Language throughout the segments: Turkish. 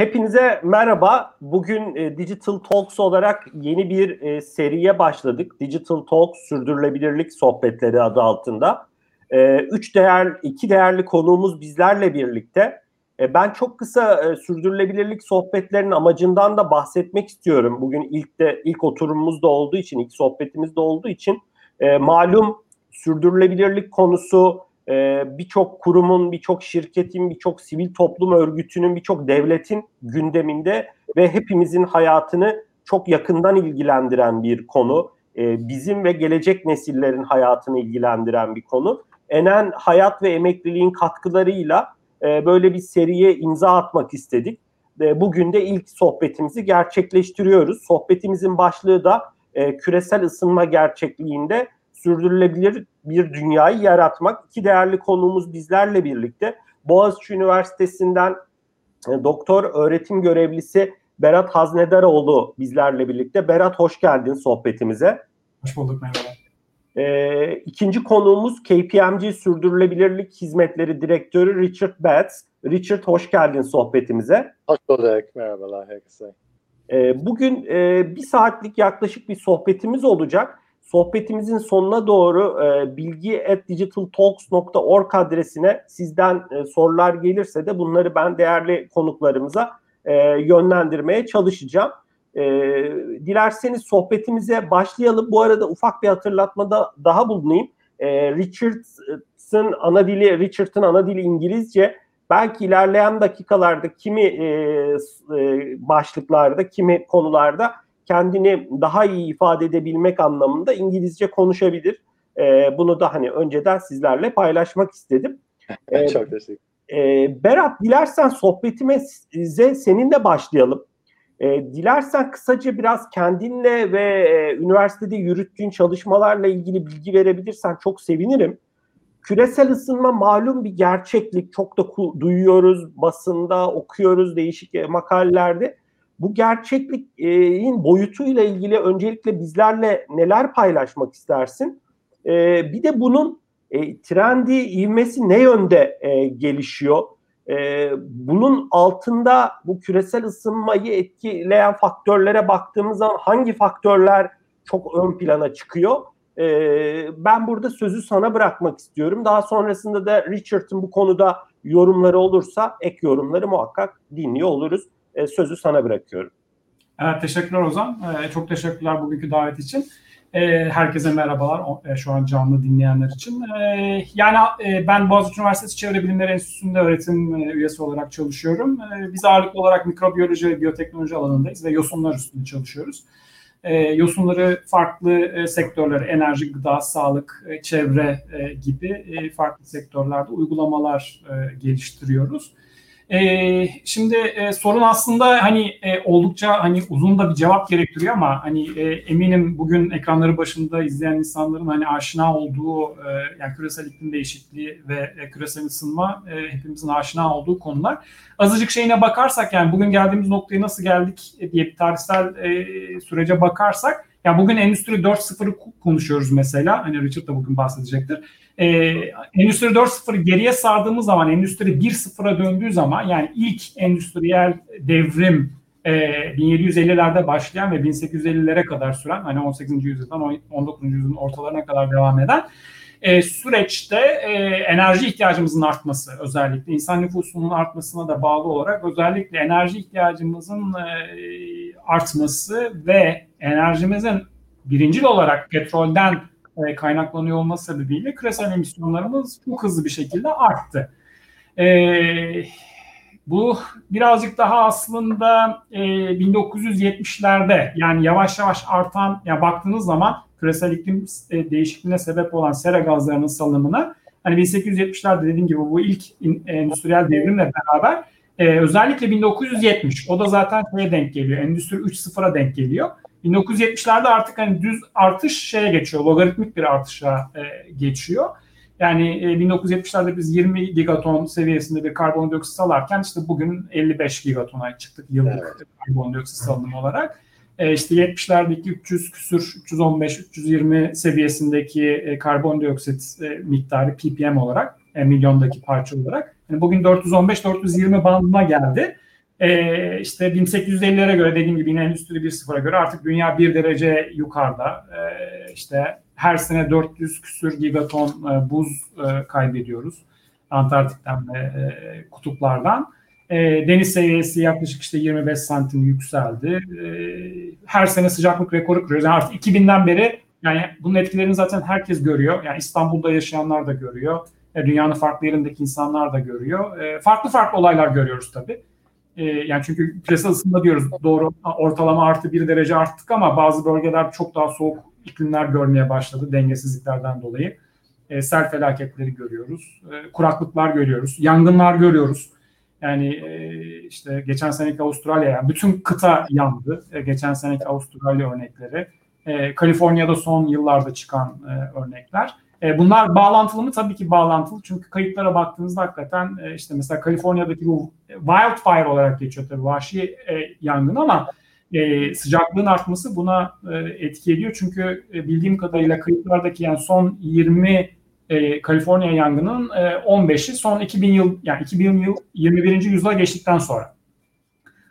Hepinize merhaba. Bugün e, Digital Talks olarak yeni bir e, seriye başladık. Digital Talks Sürdürülebilirlik Sohbetleri adı altında. E, üç değer, iki değerli konuğumuz bizlerle birlikte. E, ben çok kısa e, sürdürülebilirlik sohbetlerinin amacından da bahsetmek istiyorum. Bugün ilk de ilk oturumumuz da olduğu için, ilk sohbetimiz de olduğu için e, malum sürdürülebilirlik konusu e, birçok kurumun, birçok şirketin, birçok sivil toplum örgütünün, birçok devletin gündeminde ve hepimizin hayatını çok yakından ilgilendiren bir konu. E, bizim ve gelecek nesillerin hayatını ilgilendiren bir konu. Enen hayat ve emekliliğin katkılarıyla e, böyle bir seriye imza atmak istedik. bugün de ilk sohbetimizi gerçekleştiriyoruz. Sohbetimizin başlığı da küresel ısınma gerçekliğinde sürdürülebilir bir dünyayı yaratmak. İki değerli konuğumuz bizlerle birlikte. Boğaziçi Üniversitesi'nden e, doktor öğretim görevlisi Berat Haznedaroğlu bizlerle birlikte. Berat hoş geldin sohbetimize. Hoş bulduk merhaba. Ee, ikinci konuğumuz KPMG Sürdürülebilirlik Hizmetleri Direktörü Richard Betts. Richard hoş geldin sohbetimize. Hoş bulduk. Merhabalar herkese. Ee, bugün e, bir saatlik yaklaşık bir sohbetimiz olacak. Sohbetimizin sonuna doğru e, bilgi at digitaltalks.org adresine sizden e, sorular gelirse de bunları ben değerli konuklarımıza e, yönlendirmeye çalışacağım. E, dilerseniz sohbetimize başlayalım. Bu arada ufak bir hatırlatmada daha bulunayım. E, Richard'ın ana dili Richard'ın ana dili İngilizce. Belki ilerleyen dakikalarda kimi e, e, başlıklarda, kimi konularda kendini daha iyi ifade edebilmek anlamında İngilizce konuşabilir. E, bunu da hani önceden sizlerle paylaşmak istedim. E, Çok teşekkür e, Berat dilersen sohbetimize seninle başlayalım. E, dilersen kısaca biraz kendinle ve e, üniversitede yürüttüğün çalışmalarla ilgili bilgi verebilirsen çok sevinirim. Küresel ısınma malum bir gerçeklik. Çok da duyuyoruz basında, okuyoruz değişik makalelerde bu gerçekliğin boyutuyla ilgili öncelikle bizlerle neler paylaşmak istersin? E, bir de bunun e, trendi, ivmesi ne yönde e, gelişiyor? Bunun altında bu küresel ısınmayı etkileyen faktörlere baktığımız zaman hangi faktörler çok ön plana çıkıyor? Ben burada sözü sana bırakmak istiyorum. Daha sonrasında da Richard'ın bu konuda yorumları olursa ek yorumları muhakkak dinliyor oluruz. E, sözü sana bırakıyorum. Evet teşekkürler Ozan. E, çok teşekkürler bugünkü davet için. E, herkese merhabalar e, şu an canlı dinleyenler için. E, yani e, ben Boğaziçi Üniversitesi Çevre Bilimleri Enstitüsü'nde öğretim e, üyesi olarak çalışıyorum. E, biz ağırlıklı olarak mikrobiyoloji ve biyoteknoloji alanındayız ve yosunlar üstünde çalışıyoruz. E, yosunları farklı e, sektörler, enerji, gıda, sağlık, e, çevre e, gibi e, farklı sektörlerde uygulamalar e, geliştiriyoruz. E, şimdi e, sorun aslında hani e, oldukça hani uzun da bir cevap gerektiriyor ama hani e, eminim bugün ekranları başında izleyen insanların hani aşina olduğu e, yani küresel iklim değişikliği ve e, küresel ısınma e, hepimizin aşina olduğu konular. Azıcık şeyine bakarsak yani bugün geldiğimiz noktaya nasıl geldik diye bir tarihsel e, sürece bakarsak yani bugün Endüstri 4.0'ı konuşuyoruz mesela. Hani Richard da bugün bahsedecektir. Ee, Endüstri 4.0'ı geriye sardığımız zaman, Endüstri 1.0'a döndüğü zaman yani ilk endüstriyel devrim e, 1750'lerde başlayan ve 1850'lere kadar süren hani 18. yüzyıldan 19. yüzyılın ortalarına kadar devam eden e, süreçte e, enerji ihtiyacımızın artması özellikle insan nüfusunun artmasına da bağlı olarak özellikle enerji ihtiyacımızın e, artması ve enerjimizin birincil olarak petrolden e, kaynaklanıyor olması sebebiyle küresel emisyonlarımız çok hızlı bir şekilde arttı. E, bu birazcık daha aslında e, 1970'lerde yani yavaş yavaş artan, ya baktığınız zaman küresel iklim e, değişikliğine sebep olan sera gazlarının salımına hani 1870'lerde dediğim gibi bu ilk endüstriyel devrimle beraber e, özellikle 1970 o da zaten şeye denk geliyor. Endüstri 3.0'a denk geliyor. 1970'lerde artık hani düz artış şeye geçiyor. Logaritmik bir artışa e, geçiyor. Yani e, 1970'lerde biz 20 gigaton seviyesinde bir karbondioksit salarken işte bugün 55 gigatona çıktık yıllık evet. karbondioksit salınımı olarak. E, işte 70'lerdeki 300 küsür, 315, 320 seviyesindeki e, karbondioksit e, miktarı ppm olarak, e, milyondaki parça olarak. Yani bugün 415-420 bandına geldi. E, işte 1850'lere göre dediğim gibi yine Endüstri 1.0'a göre artık dünya bir derece yukarıda. E, işte her sene 400 küsür gigaton e, buz e, kaybediyoruz. Antarktik'ten ve e, kutuplardan. E, deniz seviyesi yaklaşık işte 25 santim yükseldi. Her sene sıcaklık rekoru kırıyoruz. Yani artık 2000'den beri yani bunun etkilerini zaten herkes görüyor. Yani İstanbul'da yaşayanlar da görüyor. Dünyanın farklı yerindeki insanlar da görüyor. Farklı farklı olaylar görüyoruz tabii. E, yani çünkü küresel ısınma diyoruz. Doğru ortalama artı bir derece arttık ama bazı bölgeler çok daha soğuk iklimler görmeye başladı dengesizliklerden dolayı. E, sel felaketleri görüyoruz. E, kuraklıklar görüyoruz. Yangınlar görüyoruz. Yani e, işte geçen seneki Avustralya, yani bütün kıta yandı. E, geçen seneki Avustralya örnekleri. E, Kaliforniya'da son yıllarda çıkan e, örnekler. E, bunlar bağlantılı mı? Tabii ki bağlantılı. Çünkü kayıtlara baktığınızda hakikaten e, işte mesela Kaliforniya'daki bu wildfire olarak geçiyor tabii vahşi e, yangın ama sıcaklığın artması buna etki ediyor. Çünkü bildiğim kadarıyla kayıtlardaki yani son 20 e, Kaliforniya yangının e, 15'i son 2000 yıl yani 2000 yıl 21. yüzyıla geçtikten sonra.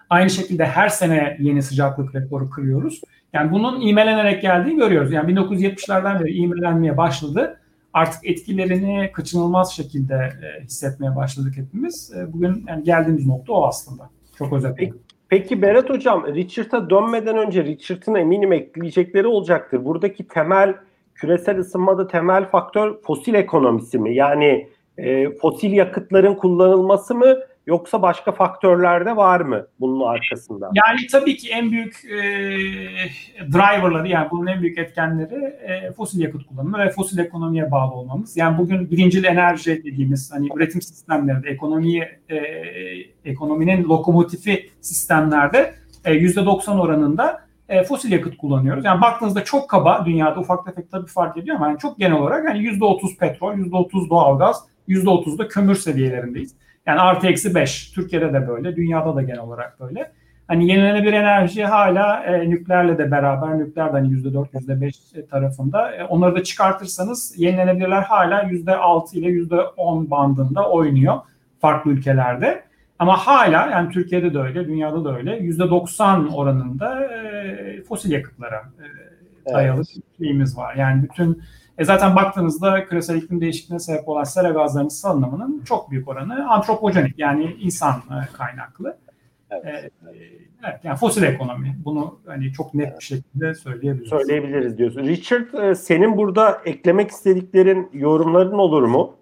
Aynı şekilde her sene yeni sıcaklık rekoru kırıyoruz. Yani bunun ivmelenerek geldiğini görüyoruz. Yani 1970'lerden beri ivmelenmeye başladı. Artık etkilerini kaçınılmaz şekilde e, hissetmeye başladık hepimiz. E, bugün yani geldiğimiz nokta o aslında. Çok özetle. Peki, peki Berat Hocam, Richard'a dönmeden önce Richard'ın eminim ekleyecekleri olacaktır. Buradaki temel küresel ısınmada temel faktör fosil ekonomisi mi? Yani e, fosil yakıtların kullanılması mı yoksa başka faktörler de var mı bunun arkasında? Yani tabii ki en büyük e, driverları yani bunun en büyük etkenleri e, fosil yakıt kullanımı ve fosil ekonomiye bağlı olmamız. Yani bugün birincil enerji dediğimiz hani üretim sistemlerinde ekonomiyi e, ekonominin lokomotifi sistemlerde e, %90 oranında e, fosil yakıt kullanıyoruz. Yani baktığınızda çok kaba dünyada ufak tefek tabii fark ediyor ama yani çok genel olarak yani %30 petrol, %30 doğalgaz, %30 da kömür seviyelerindeyiz. Yani artı eksi 5. Türkiye'de de böyle, dünyada da genel olarak böyle. Hani yenilenebilir enerji hala e, nükleerle de beraber, nükleer de hani %4, %5 tarafında. E, onları da çıkartırsanız yenilenebilirler hala %6 ile %10 bandında oynuyor farklı ülkelerde. Ama hala yani Türkiye'de de öyle, dünyada da öyle %90 oranında e, fosil yakıtlara e, dayalı evet. şeyimiz var. Yani bütün e zaten baktığınızda küresel iklim değişikliğine sebep olan sera gazlarının salınımının çok büyük oranı antropojenik yani insan e, kaynaklı. Evet. E, evet yani fosil ekonomi. Bunu hani çok net bir şekilde söyleyebiliriz. Söyleyebiliriz diyorsun. Richard e, senin burada eklemek istediklerin, yorumların olur mu?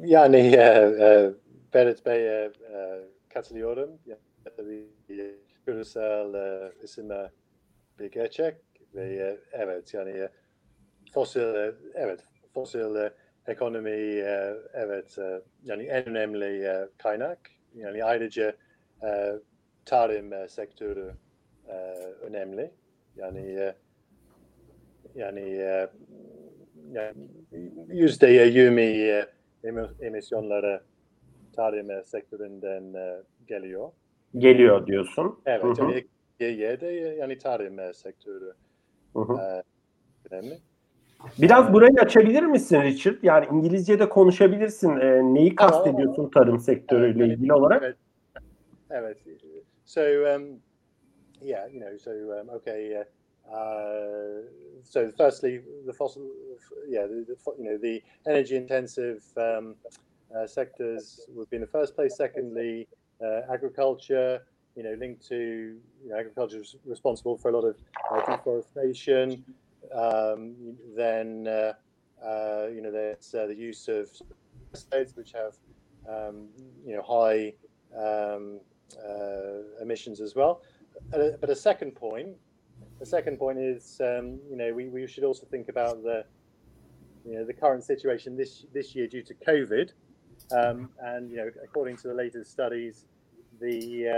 Yani e, e, Berat Bey'e e, katılıyorum. Yani, küresel e, ısınma bir gerçek ve evet yani fosil evet fosil ekonomi evet yani en önemli kaynak yani ayrıca tarım sektörü önemli yani yani yüzde yirmi emisyonları tarım sektöründen geliyor. Geliyor diyorsun. Evet. Hı hı. Yani, yani tarım sektörü hı hı. önemli. Biraz burayı açabilir misin Richard? Yani İngilizce'de konuşabilirsin. E, neyi kastediyorsun tarım sektörüyle ilgili olarak? Evet. Evet. So um, yeah, you know, so um, okay, uh, uh, so firstly, the fossil, yeah, the, the, you know, the energy intensive um, uh, sectors would be in the first place. Secondly, uh, agriculture, you know, linked to you know, agriculture is responsible for a lot of uh, deforestation. Um, then uh, uh, you know there's uh, the use of states which have um, you know high um, uh, emissions as well. but a second point, the second point is um, you know we, we should also think about the you know the current situation this this year due to COVID, um, and you know according to the latest studies, the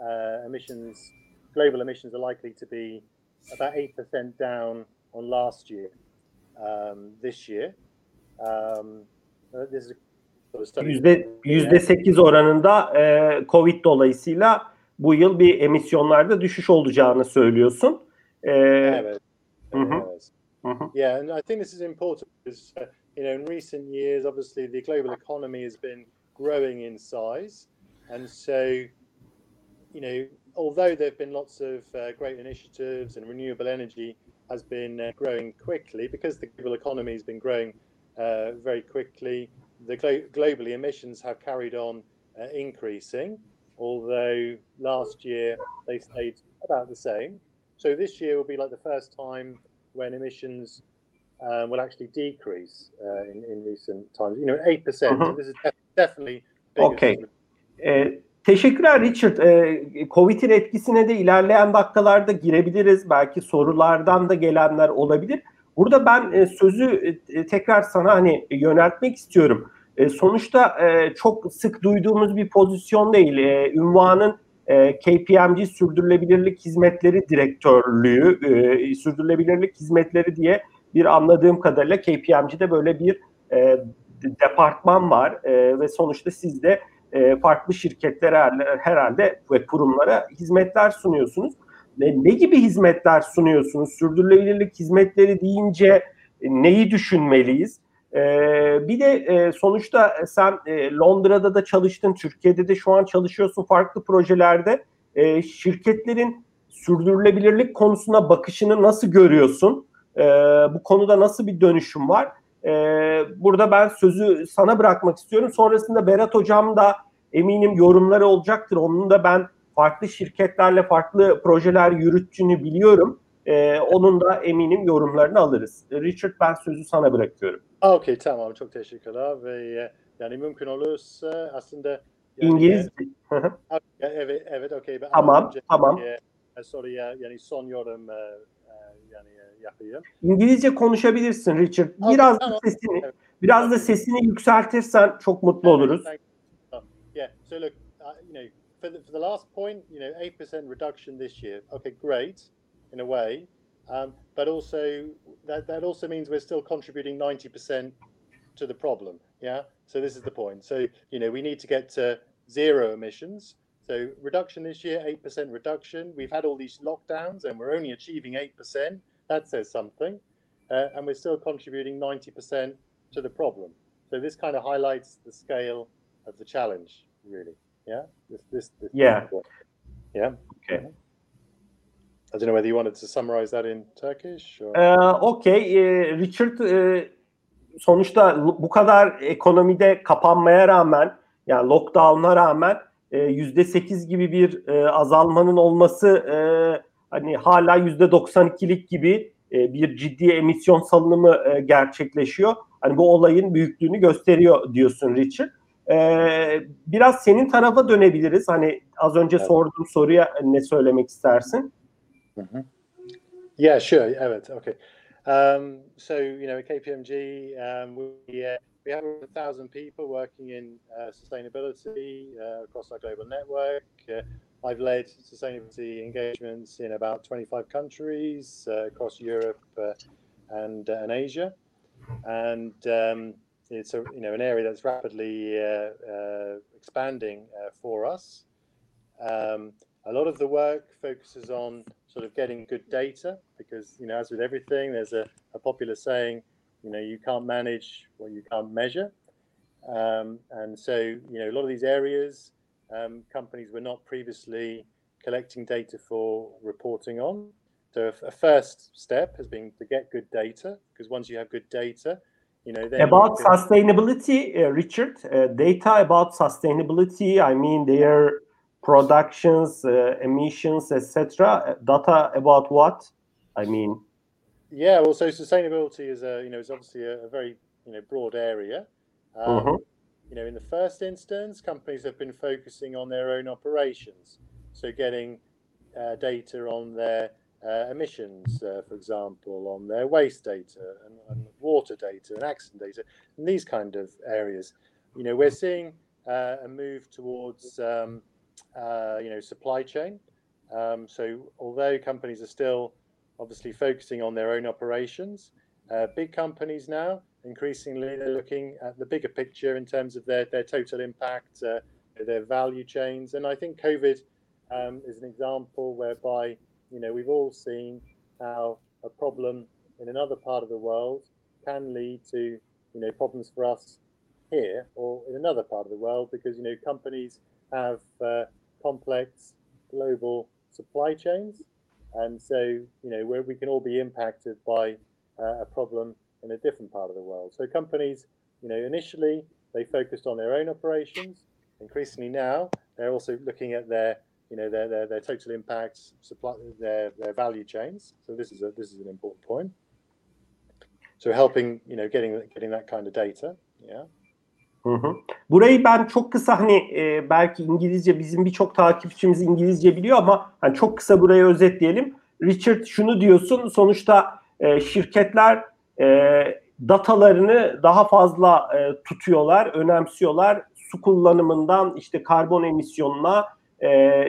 uh, emissions global emissions are likely to be about 8% down on last year, um, this year. Um, uh, this is Yüzde, yüzde sekiz oranında e, Covid dolayısıyla bu yıl bir emisyonlarda düşüş olacağını söylüyorsun. E, evet. evet. Yeah, and I think this is important because uh, you know in recent years, obviously the global economy has been growing in size, and so you know although there have been lots of uh, great initiatives and renewable energy has been uh, growing quickly because the global economy has been growing uh, very quickly. The glo- globally emissions have carried on uh, increasing, although last year they stayed about the same. So this year will be like the first time when emissions uh, will actually decrease uh, in, in recent times. You know, eight percent. Mhm. This is def- definitely. Okay. than- teşekkürler Richard. Ee, Covid'in etkisine de ilerleyen dakikalarda girebiliriz. Belki sorulardan da gelenler olabilir. Burada ben e, sözü e, tekrar sana hani yöneltmek istiyorum. E, sonuçta e, çok sık duyduğumuz bir pozisyon değil. E, ünvanın e, KPMG Sürdürülebilirlik Hizmetleri Direktörlüğü, e, Sürdürülebilirlik Hizmetleri diye bir anladığım kadarıyla KPMG'de böyle bir e, departman var E, ve sonuçta siz de e, farklı şirketlere her- herhalde ve kurumlara hizmetler sunuyorsunuz. Ne, ne gibi hizmetler sunuyorsunuz? Sürdürülebilirlik hizmetleri deyince e, neyi düşünmeliyiz? E, bir de e, sonuçta sen e, Londra'da da çalıştın, Türkiye'de de şu an çalışıyorsun farklı projelerde. E, şirketlerin sürdürülebilirlik konusuna bakışını nasıl görüyorsun? E, bu konuda nasıl bir dönüşüm var? E, burada ben sözü sana bırakmak istiyorum. Sonrasında Berat Hocam da eminim yorumları olacaktır. Onun da ben farklı şirketlerle farklı projeler yürüttüğünü biliyorum. E, onun da eminim yorumlarını alırız. Richard ben sözü sana bırakıyorum. Okey tamam çok teşekkürler ve e, yani mümkün olursa aslında yani, İngiliz e, evet evet okey Tamam, önce, tamam. e, soruya yani son yorum e, yani yapayım. İngilizce konuşabilirsin Richard. Biraz da sesini Evet. biraz da sesini yükseltirsen çok mutlu oluruz. Yeah. So look, uh, you know, for the, for the last point, you know, eight percent reduction this year. Okay, great, in a way, um, but also that that also means we're still contributing ninety percent to the problem. Yeah. So this is the point. So you know, we need to get to zero emissions. So reduction this year, eight percent reduction. We've had all these lockdowns, and we're only achieving eight percent. That says something, uh, and we're still contributing ninety percent to the problem. So this kind of highlights the scale of the challenge, really. Yeah. This, this, this Yeah. Yeah. Okay. I don't know whether you wanted to summarize that in Turkish or. Ee, Okey. Ee, Richard e, sonuçta bu kadar ekonomide kapanmaya rağmen yani lockdown'a rağmen yüzde sekiz gibi bir e, azalmanın olması e, hani hala yüzde 92'lik gibi e, bir ciddi emisyon salınımı e, gerçekleşiyor. Hani bu olayın büyüklüğünü gösteriyor diyorsun Richard. Ee, biraz senin tarafa dönebiliriz. Hani az önce Evet. sorduğum soruya ne söylemek istersin? Mhm. Yeah, sure. Evet. Okay. Um, so you know, at KPMG, um, we uh, we have a thousand people working in uh, sustainability uh, across our global network. Uh, I've led sustainability engagements in about 25 countries uh, across Europe uh, and uh, and Asia, and um, it's a you know an area that's rapidly expanding for us. Um, a lot of the work focuses on sort of getting good data because you know as with everything there's a, a popular saying you know you can't manage what you can't measure um, and so you know a lot of these areas um, companies were not previously collecting data for reporting on so a, a first step has been to get good data because once you have good data you know then About can- sustainability, uh, Richard, uh, data about sustainability, I mean their productions, uh, emissions, etc. Data about what? I mean, Yeah, well, so sustainability is a you know is obviously a, a very you know broad area. Um, Mhm. You know, in the first instance, companies have been focusing on their own operations, so getting uh, data on their uh, emissions, uh, for example, on their waste data and, and water data and accident data, and these kind of areas. You know, we're seeing uh, a move towards um, uh, you know supply chain. Um, so although companies are still obviously focusing on their own operations. Uh, big companies now, increasingly, they're looking at the bigger picture in terms of their, their total impact, uh, their value chains. And I think COVID um, is an example whereby, you know, we've all seen how a problem in another part of the world can lead to, you know, problems for us here or in another part of the world because, you know, companies have uh, complex global supply chains, and so you know where we can all be impacted by uh, a problem in a different part of the world. So companies, you know, initially they focused on their own operations. Increasingly now, they're also looking at their you know their their, their total impacts, supply their their value chains. So this is a this is an important point. So helping you know getting getting that kind of data. Yeah. Hı hı. Burayı ben çok kısa hani e, belki İngilizce bizim birçok takipçimiz İngilizce biliyor ama hani çok kısa burayı özetleyelim. Richard şunu diyorsun sonuçta e, şirketler e, datalarını daha fazla e, tutuyorlar, önemsiyorlar. Su kullanımından işte karbon emisyonuna, e,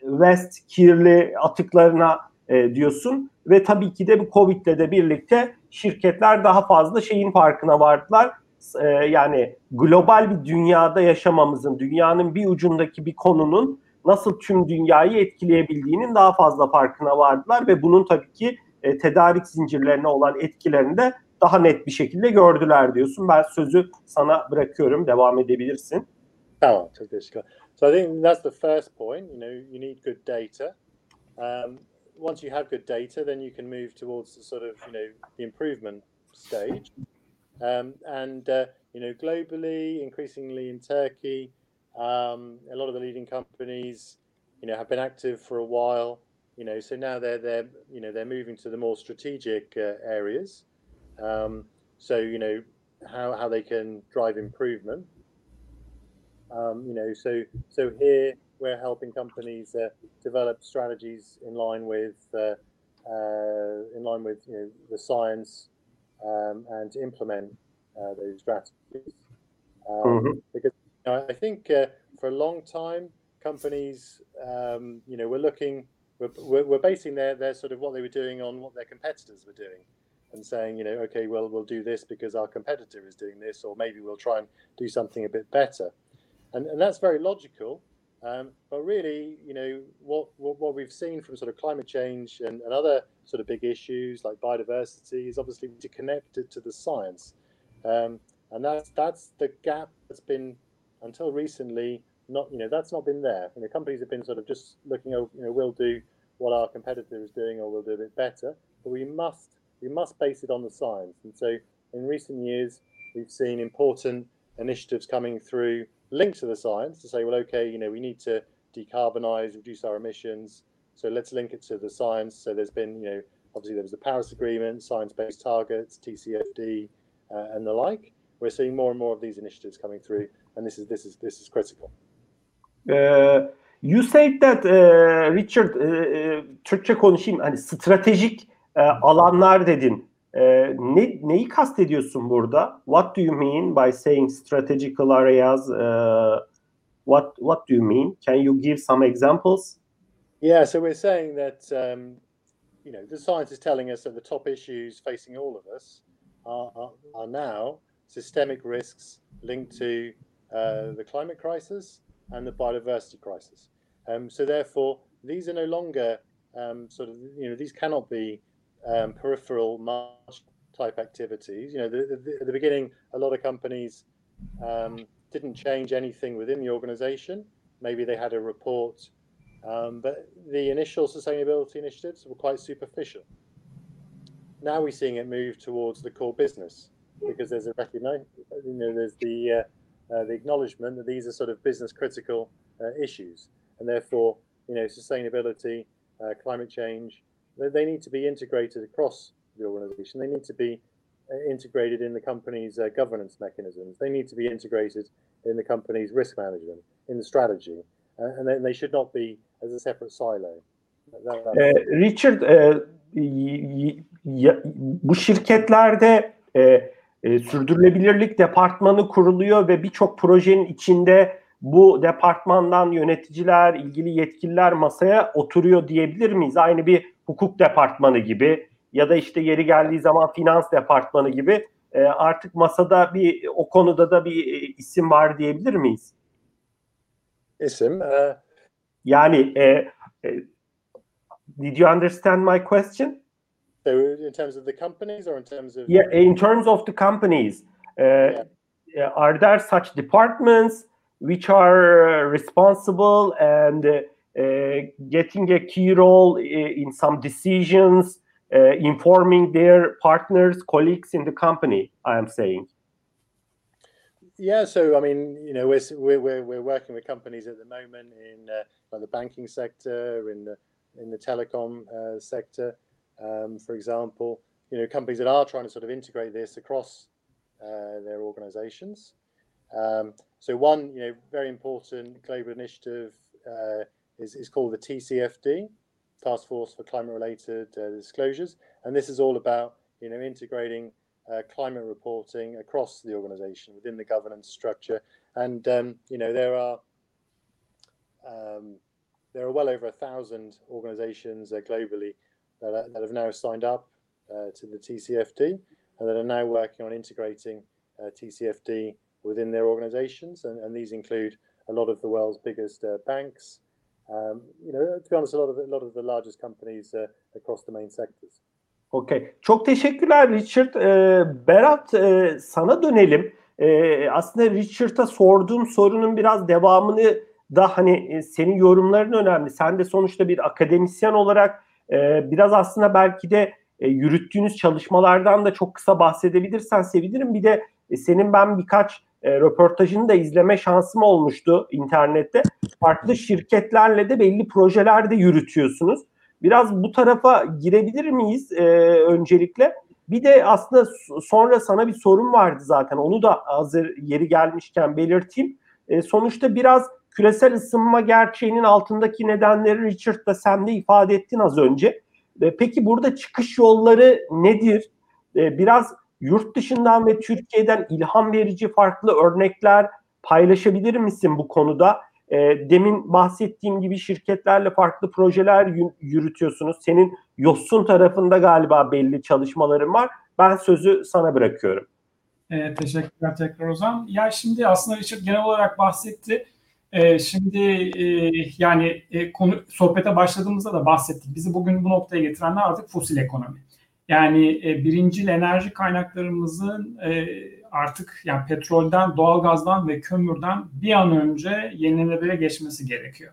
west kirli atıklarına e, diyorsun ve tabii ki de bu Covid'le de birlikte şirketler daha fazla şeyin farkına vardılar. E, yani global bir dünyada yaşamamızın, dünyanın bir ucundaki bir konunun nasıl tüm dünyayı etkileyebildiğinin daha fazla farkına vardılar ve bunun tabii ki e, tedarik zincirlerine olan etkilerini de daha net bir şekilde gördüler diyorsun. Ben sözü sana bırakıyorum. Devam edebilirsin. Tamam, çok teşekkür So I think that's the first point. You know, you need good data. Um, once you have good data, then you can move towards the sort of you know the improvement stage. Um, and uh, you know, globally, increasingly in Turkey, um, a lot of the leading companies, you know, have been active for a while. You know, so now they're they're you know they're moving to the more strategic uh, areas. Um, so you know how how they can drive improvement. Um, you know, so so here we're helping companies uh, develop strategies in line with uh, uh, in line with you know the science um, and to implement uh, those strategies. Um, Mhm. Because you know, I think uh, for a long time, companies, um, you know, were looking, we're, we're basing their, their sort of what they were doing on what their competitors were doing and saying, you know, okay, well, we'll do this because our competitor is doing this, or maybe we'll try and do something a bit better. And, and that's very logical. Um, but really, you know, what, what, what we've seen from sort of climate change and, and other sort of big issues like biodiversity is obviously to connect it to the science. Um, and that's, that's the gap that's been, until recently, not, you know, that's not been there. You know, companies have been sort of just looking, over, you know, we'll do what our competitor is doing or we'll do a bit better. But we must, we must base it on the science. And so in recent years, we've seen important initiatives coming through linked to the science to say, well, okay, you know, we need to decarbonize, reduce our emissions. So let's link it to the science. So there's been, you know, obviously there was the Paris Agreement, science-based targets, TCFD, uh, and the like. We're seeing more and more of these initiatives coming through, and this is this is this is critical. Ee, you said that e, Richard e, e, Türkçe konuşayım hani stratejik e, alanlar dedin. Ne neyi kastediyorsun burada? What do you mean by saying strategical areas? What what do you mean? Can you give some examples? Yeah, so we're saying that um, you know the science is telling us that the top issues facing all of us are, are, are now systemic risks linked to uh, the climate crisis and the biodiversity crisis. Um, so therefore, these are no longer um, sort of you know these cannot be um, peripheral march type activities. You know, the, the, at the beginning, a lot of companies um, didn't change anything within the organization. Maybe they had a report, um, but the initial sustainability initiatives were quite superficial. Now we're seeing it move towards the core business because there's a recognition, you know, there's the uh, uh, the acknowledgement that these are sort of business critical uh, issues, and therefore, you know, sustainability, uh, climate change, they, need to be integrated across the organization. They need to be uh, integrated in the company's uh, governance mechanisms. They need to be integrated in the company's risk management, in the strategy, uh, and then they should not be as a separate silo. That- that- E, Richard y- bu şirketlerde e, e, sürdürülebilirlik departmanı kuruluyor ve birçok projenin içinde bu departmandan yöneticiler, ilgili yetkililer masaya oturuyor diyebilir miyiz? Aynı bir hukuk departmanı gibi ya da işte yeri geldiği zaman finans departmanı gibi e, artık masada bir o konuda da bir e, isim var diyebilir miyiz? Isim, uh, Yani e, e, did you understand my question? so in terms of the companies or in terms of Yeah, in terms of the companies, uh, Yeah. uh, are there such departments? which are responsible and getting a key role in some decisions, informing their partners, colleagues in the company. I am saying. Yeah, so I mean, you know, we're we're we're working with companies at the moment in uh, the banking sector, in the in the telecom uh, sector, um, for example. You know, companies that are trying to sort of integrate this across uh, their organizations. Um, so one, you know, very important global initiative uh, is, is called the TCFD, Task Force for Climate-Related uh, Disclosures, and this is all about, you know, integrating uh, climate reporting across the organization within the governance structure. And um, you know there are um, there are well over a thousand organizations uh, globally that, are, that have now signed up uh, to the TCFD and that are now working on integrating uh, TCFD within their organizations. And, and, these include a lot of the world's biggest uh, banks. Um, you know, to be honest, a lot of the, a lot of the largest companies uh, across the main sectors. Okey. Çok teşekkürler Richard. Ee, Berat e, sana dönelim. Ee, aslında Richard'a sorduğum sorunun biraz devamını da hani e, senin yorumların önemli. Sen de sonuçta bir akademisyen olarak e, biraz aslında belki de e, yürüttüğünüz çalışmalardan da çok kısa bahsedebilirsen sevinirim. Bir de e, senin ben birkaç e, röportajını da izleme şansım olmuştu internette. Farklı şirketlerle de belli projeler de yürütüyorsunuz. Biraz bu tarafa girebilir miyiz e, öncelikle? Bir de aslında sonra sana bir sorun vardı zaten. Onu da hazır yeri gelmişken belirteyim. E, sonuçta biraz küresel ısınma gerçeğinin altındaki nedenleri Richard da sen de ifade ettin az önce. E, peki burada çıkış yolları nedir? E, biraz yurt dışından ve Türkiye'den ilham verici farklı örnekler paylaşabilir misin bu konuda? E, demin bahsettiğim gibi şirketlerle farklı projeler yürütüyorsunuz. Senin Yosun tarafında galiba belli çalışmaların var. Ben sözü sana bırakıyorum. E, teşekkürler tekrar Ozan. Ya şimdi aslında Richard genel olarak bahsetti. E, şimdi e, yani e, konu sohbete başladığımızda da bahsettik. Bizi bugün bu noktaya getirenler artık fosil ekonomi. Yani e, birincil enerji kaynaklarımızın e, artık yani petrolden, doğalgazdan ve kömürden bir an önce yenilenebilire geçmesi gerekiyor.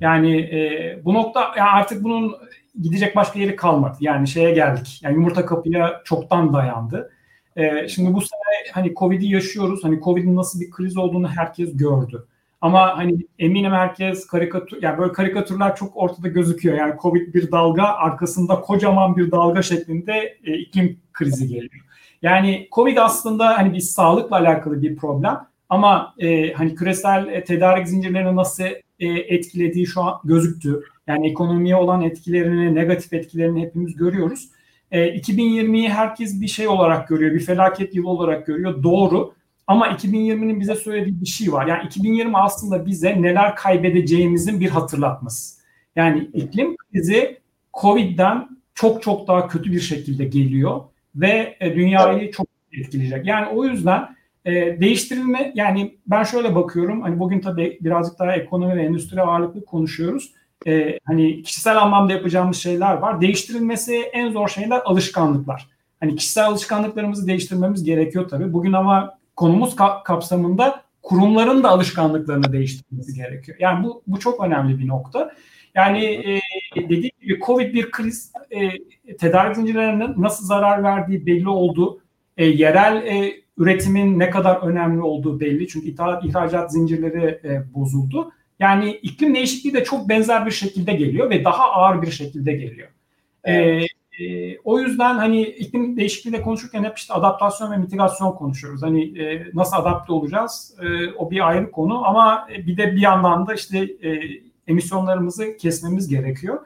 Yani e, bu nokta yani artık bunun gidecek başka yeri kalmadı. Yani şeye geldik. Yani yumurta kapıya çoktan dayandı. E, şimdi bu sene hani Covid'i yaşıyoruz. Hani Covid'in nasıl bir kriz olduğunu herkes gördü. Ama hani eminim herkes karikatür, yani böyle karikatürler çok ortada gözüküyor. Yani Covid bir dalga, arkasında kocaman bir dalga şeklinde e, iklim krizi geliyor. Yani Covid aslında hani bir sağlıkla alakalı bir problem ama e, hani küresel e, tedarik zincirlerini nasıl e, etkilediği şu an gözüktü. Yani ekonomiye olan etkilerini, negatif etkilerini hepimiz görüyoruz. E, 2020'yi herkes bir şey olarak görüyor, bir felaket yılı olarak görüyor. Doğru. Ama 2020'nin bize söylediği bir şey var. Yani 2020 aslında bize neler kaybedeceğimizin bir hatırlatması. Yani iklim krizi Covid'den çok çok daha kötü bir şekilde geliyor ve e, dünyayı çok etkileyecek. Yani o yüzden e, değiştirilme yani ben şöyle bakıyorum hani bugün tabii birazcık daha ekonomi ve endüstri ağırlıklı konuşuyoruz. E, hani kişisel anlamda yapacağımız şeyler var. Değiştirilmesi en zor şeyler alışkanlıklar. Hani kişisel alışkanlıklarımızı değiştirmemiz gerekiyor tabii. Bugün ama konumuz ka- kapsamında kurumların da alışkanlıklarını değiştirmesi gerekiyor. Yani bu bu çok önemli bir nokta. Yani e, dediğim gibi Covid bir kriz e, tedarik zincirlerine nasıl zarar verdiği belli oldu. E, yerel e, üretimin ne kadar önemli olduğu belli. Çünkü ithal, ihracat zincirleri e, bozuldu. Yani iklim değişikliği de çok benzer bir şekilde geliyor ve daha ağır bir şekilde geliyor. E, evet. E, o yüzden hani iklim değişikliğiyle konuşurken hep işte adaptasyon ve mitigasyon konuşuyoruz. Hani e, nasıl adapte olacağız? E, o bir ayrı konu ama bir de bir yandan da işte e, emisyonlarımızı kesmemiz gerekiyor.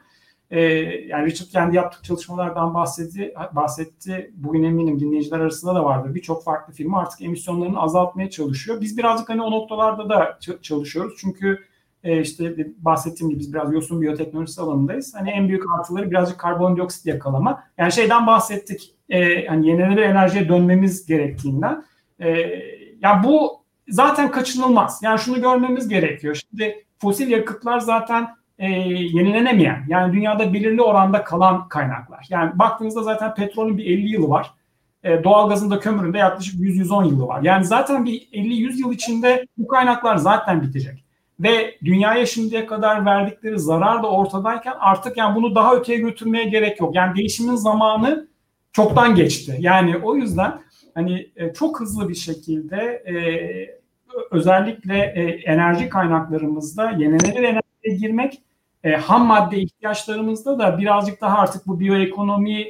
Ee, yani Richard kendi yaptığı çalışmalardan bahsetti, bahsetti. Bugün eminim dinleyiciler arasında da vardır. Birçok farklı firma artık emisyonlarını azaltmaya çalışıyor. Biz birazcık hani o noktalarda da çalışıyoruz. Çünkü e, işte bahsettiğim gibi biz biraz yosun biyoteknolojisi alanındayız. Hani en büyük artıları birazcık karbondioksit yakalama. Yani şeyden bahsettik. E, hani yenilenebilir enerjiye dönmemiz gerektiğinden. E, yani bu zaten kaçınılmaz. Yani şunu görmemiz gerekiyor. Şimdi fosil yakıtlar zaten e, yenilenemeyen yani dünyada belirli oranda kalan kaynaklar. Yani baktığınızda zaten petrolün bir 50 yılı var. e, doğalgazın da kömürün de yaklaşık 100-110 yılı var. Yani zaten bir 50-100 yıl içinde bu kaynaklar zaten bitecek. Ve dünyaya şimdiye kadar verdikleri zarar da ortadayken artık yani bunu daha öteye götürmeye gerek yok. Yani değişimin zamanı çoktan geçti. Yani o yüzden hani e, çok hızlı bir şekilde e, özellikle e, enerji kaynaklarımızda yenilenebilir enerjiye girmek ham madde ihtiyaçlarımızda da birazcık daha artık bu biyoekonomi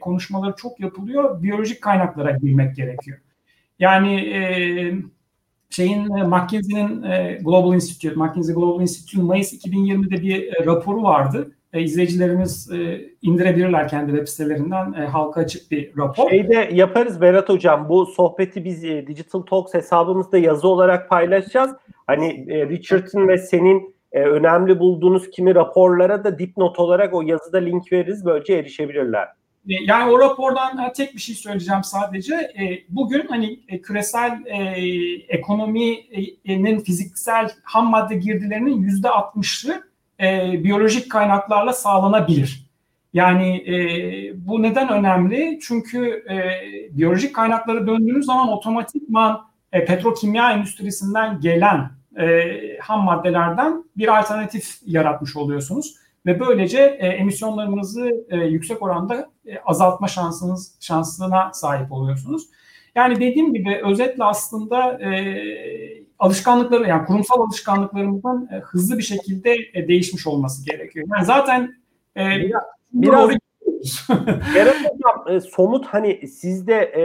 konuşmaları çok yapılıyor. Biyolojik kaynaklara girmek gerekiyor. Yani şeyin e, McKinsey'nin Global Institute, McKinsey Global Institute'un Mayıs 2020'de bir raporu vardı. E, izleyicilerimiz e, indirebilirler kendi web sitelerinden. E, halka açık bir rapor. Şeyde yaparız Berat Hocam. Bu sohbeti biz e, Digital Talks hesabımızda yazı olarak paylaşacağız. Hani e, Richard'ın ve senin e, önemli bulduğunuz kimi raporlara da dipnot olarak o yazıda link veririz. Böylece erişebilirler. Yani o rapordan tek bir şey söyleyeceğim sadece. Bugün hani küresel ekonominin fiziksel ham madde girdilerinin yüzde 60'ı biyolojik kaynaklarla sağlanabilir. Yani bu neden önemli? Çünkü biyolojik kaynakları döndüğünüz zaman otomatikman petrokimya endüstrisinden gelen ham maddelerden bir alternatif yaratmış oluyorsunuz ve böylece e, emisyonlarınızı e, yüksek oranda e, azaltma şansınız şansına sahip oluyorsunuz. Yani dediğim gibi özetle aslında e, alışkanlıkları yani kurumsal alışkanlıklarımızın e, hızlı bir şekilde e, değişmiş olması gerekiyor. Yani zaten e, biraz, biraz Gerek hocam e, somut hani sizde e,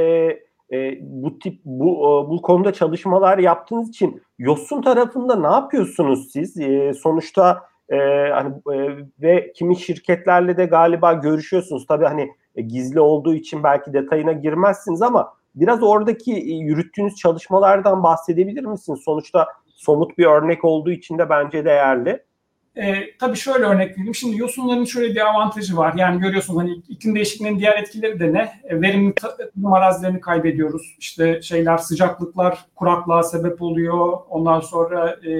e, bu tip bu e, bu konuda çalışmalar yaptığınız için Yosun tarafında ne yapıyorsunuz siz? E, sonuçta e, hani e, ve kimi şirketlerle de galiba görüşüyorsunuz. Tabii hani e, gizli olduğu için belki detayına girmezsiniz ama biraz oradaki e, yürüttüğünüz çalışmalardan bahsedebilir misiniz? Sonuçta somut bir örnek olduğu için de bence değerli. E, tabii şöyle örnek vereyim. Şimdi yosunların şöyle bir avantajı var. Yani görüyorsunuz hani iklim değişikliğinin diğer etkileri de ne? E, verimli tarım arazilerini kaybediyoruz. İşte şeyler sıcaklıklar kuraklığa sebep oluyor. Ondan sonra e,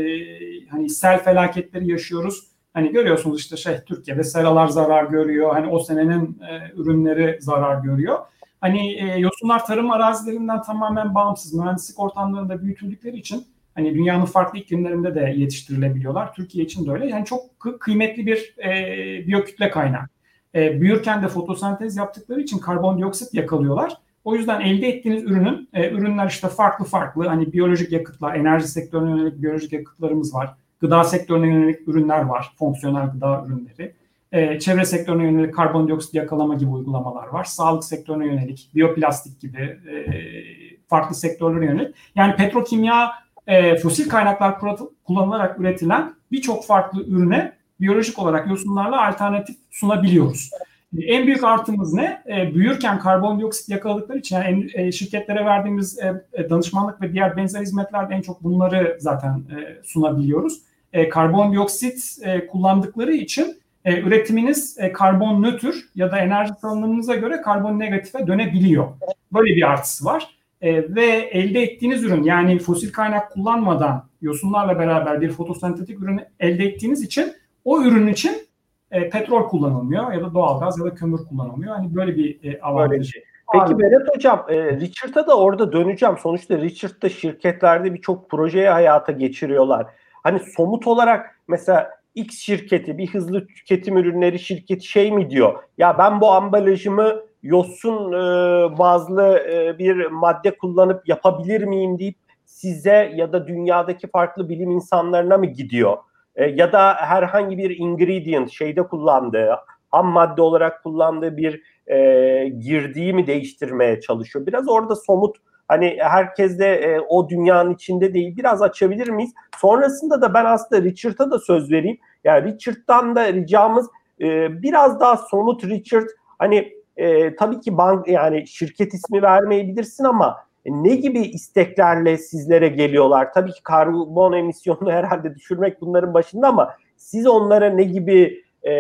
hani sel felaketleri yaşıyoruz. Hani görüyorsunuz işte şey Türkiye'de seralar zarar görüyor. Hani o senenin e, ürünleri zarar görüyor. Hani e, yosunlar tarım arazilerinden tamamen bağımsız mühendislik ortamlarında büyütüldükleri için Hani dünyanın farklı iklimlerinde de yetiştirilebiliyorlar. Türkiye için de öyle. Yani çok kıymetli bir e, biyokütle kaynağı. E, büyürken de fotosentez yaptıkları için karbondioksit yakalıyorlar. O yüzden elde ettiğiniz ürünün, e, ürünler işte farklı farklı hani biyolojik yakıtlar, enerji sektörüne yönelik biyolojik yakıtlarımız var. Gıda sektörüne yönelik ürünler var, fonksiyonel gıda ürünleri. E, çevre sektörüne yönelik karbondioksit yakalama gibi uygulamalar var. Sağlık sektörüne yönelik, biyoplastik gibi e, farklı sektörlere yönelik. Yani petrokimya e, fosil kaynaklar kullanılarak üretilen birçok farklı ürüne biyolojik olarak yosunlarla alternatif sunabiliyoruz. En büyük artımız ne? E, büyürken karbondioksit yakaladıkları için yani e, şirketlere verdiğimiz e, e, danışmanlık ve diğer benzer hizmetlerde en çok bunları zaten e, sunabiliyoruz. E, karbondioksit e, kullandıkları için e, üretiminiz e, karbon nötr ya da enerji salınımınıza göre karbon negatife dönebiliyor. Böyle bir artısı var e, ve elde ettiğiniz ürün yani fosil kaynak kullanmadan yosunlarla beraber bir fotosentetik ürün elde ettiğiniz için o ürün için e, petrol kullanılmıyor ya da doğalgaz ya da kömür kullanılmıyor. Hani böyle bir e, avantajı. Şey. Peki Berat Hocam, e, Richard'a da orada döneceğim. Sonuçta Richard'da şirketlerde birçok projeyi hayata geçiriyorlar. Hani somut olarak mesela X şirketi, bir hızlı tüketim ürünleri şirketi şey mi diyor? Ya ben bu ambalajımı yosun e, bazlı e, bir madde kullanıp yapabilir miyim deyip size ya da dünyadaki farklı bilim insanlarına mı gidiyor? E, ya da herhangi bir ingredient şeyde kullandığı, ham madde olarak kullandığı bir e, girdiği mi değiştirmeye çalışıyor? Biraz orada somut hani herkes de e, o dünyanın içinde değil biraz açabilir miyiz? Sonrasında da ben aslında Richard'a da söz vereyim. Yani Richard'dan da ricamız e, biraz daha somut Richard hani e, tabii ki bank yani şirket ismi vermeyebilirsin ama ne gibi isteklerle sizlere geliyorlar? Tabii ki karbon emisyonunu herhalde düşürmek bunların başında ama siz onlara ne gibi e,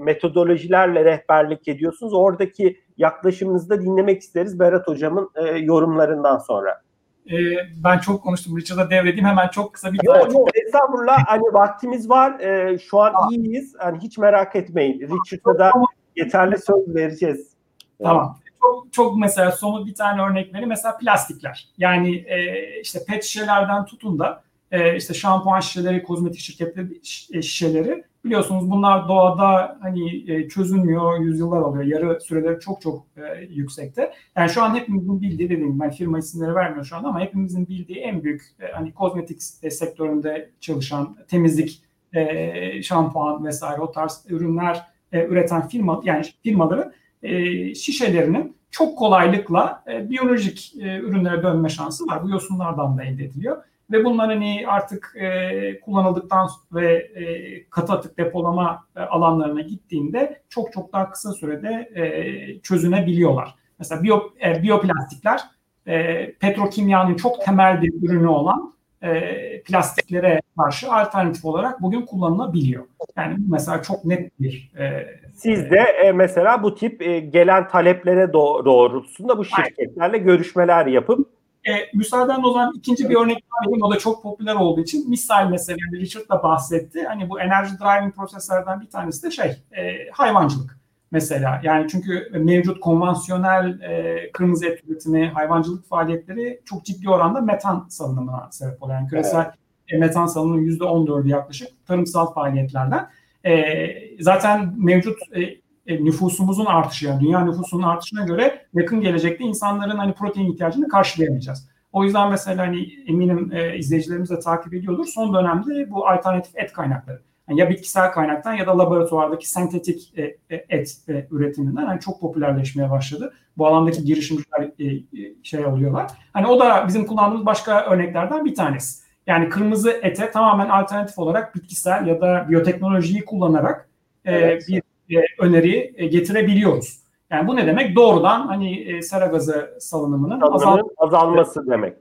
metodolojilerle rehberlik ediyorsunuz? Oradaki yaklaşımınızı da dinlemek isteriz Berat Hocam'ın e, yorumlarından sonra. E, ben çok konuştum. Richard'a devredeyim. Hemen çok kısa bir... Yok yok estağfurullah. Hani vaktimiz var. E, şu an tamam. iyiyiz. Hani hiç merak etmeyin. Richard'a da yeterli söz vereceğiz. Tamam. çok, çok mesela somut bir tane örnek vereyim. Mesela plastikler. Yani e, işte pet şişelerden tutun da e, işte şampuan şişeleri, kozmetik şirketleri şişeleri biliyorsunuz bunlar doğada hani e, çözülmüyor, yüzyıllar oluyor. Yarı süreleri çok çok e, yüksekte. Yani şu an hepimizin bildiği dediğim ben firma isimleri vermiyorum şu anda ama hepimizin bildiği en büyük e, hani kozmetik e, sektöründe çalışan temizlik e, şampuan vesaire o tarz ürünler e, üreten firma yani firmaları e, şişelerinin çok kolaylıkla e, biyolojik e, ürünlere dönme şansı var. Bu yosunlardan da elde ediliyor. Ve bunlar hani artık e, kullanıldıktan ve e, katı atık depolama e, alanlarına gittiğinde çok çok daha kısa sürede e, çözünebiliyorlar. Mesela biyo, e, biyoplastikler e, petrokimyanın çok temel bir ürünü olan e, plastiklere karşı alternatif olarak bugün kullanılabiliyor. Yani mesela çok net bir e, siz de e, mesela bu tip e, gelen taleplere doğrultusunda bu şirketlerle Aynen. görüşmeler yapıp e, müsaaden o zaman ikinci bir örnek vereyim. O da çok popüler olduğu için misal mesela Richard da bahsetti. Hani bu enerji driving proseslerden bir tanesi de şey e, hayvancılık mesela. Yani çünkü mevcut konvansiyonel e, kırmızı et üretimi, hayvancılık faaliyetleri çok ciddi oranda metan salınımına sebep oluyor. Yani küresel evet. E, metan salınımının %14'ü yaklaşık tarımsal faaliyetlerden. E, zaten mevcut e, e, nüfusumuzun artışı yani dünya nüfusunun artışına göre yakın gelecekte insanların hani protein ihtiyacını karşılayamayacağız. O yüzden mesela hani eminim e, izleyicilerimiz de takip ediyordur. Son dönemde bu alternatif et kaynakları yani ya bitkisel kaynaktan ya da laboratuvardaki sentetik e, e, et e, üretiminden hani çok popülerleşmeye başladı. Bu alandaki girişimciler e, e, şey alıyorlar. Hani o da bizim kullandığımız başka örneklerden bir tanesi. Yani kırmızı ete tamamen alternatif olarak bitkisel ya da biyoteknolojiyi kullanarak e, evet. bir e, öneri e, getirebiliyoruz. Yani bu ne demek? Doğrudan hani e, sera gazı salınımının azal azalması demek.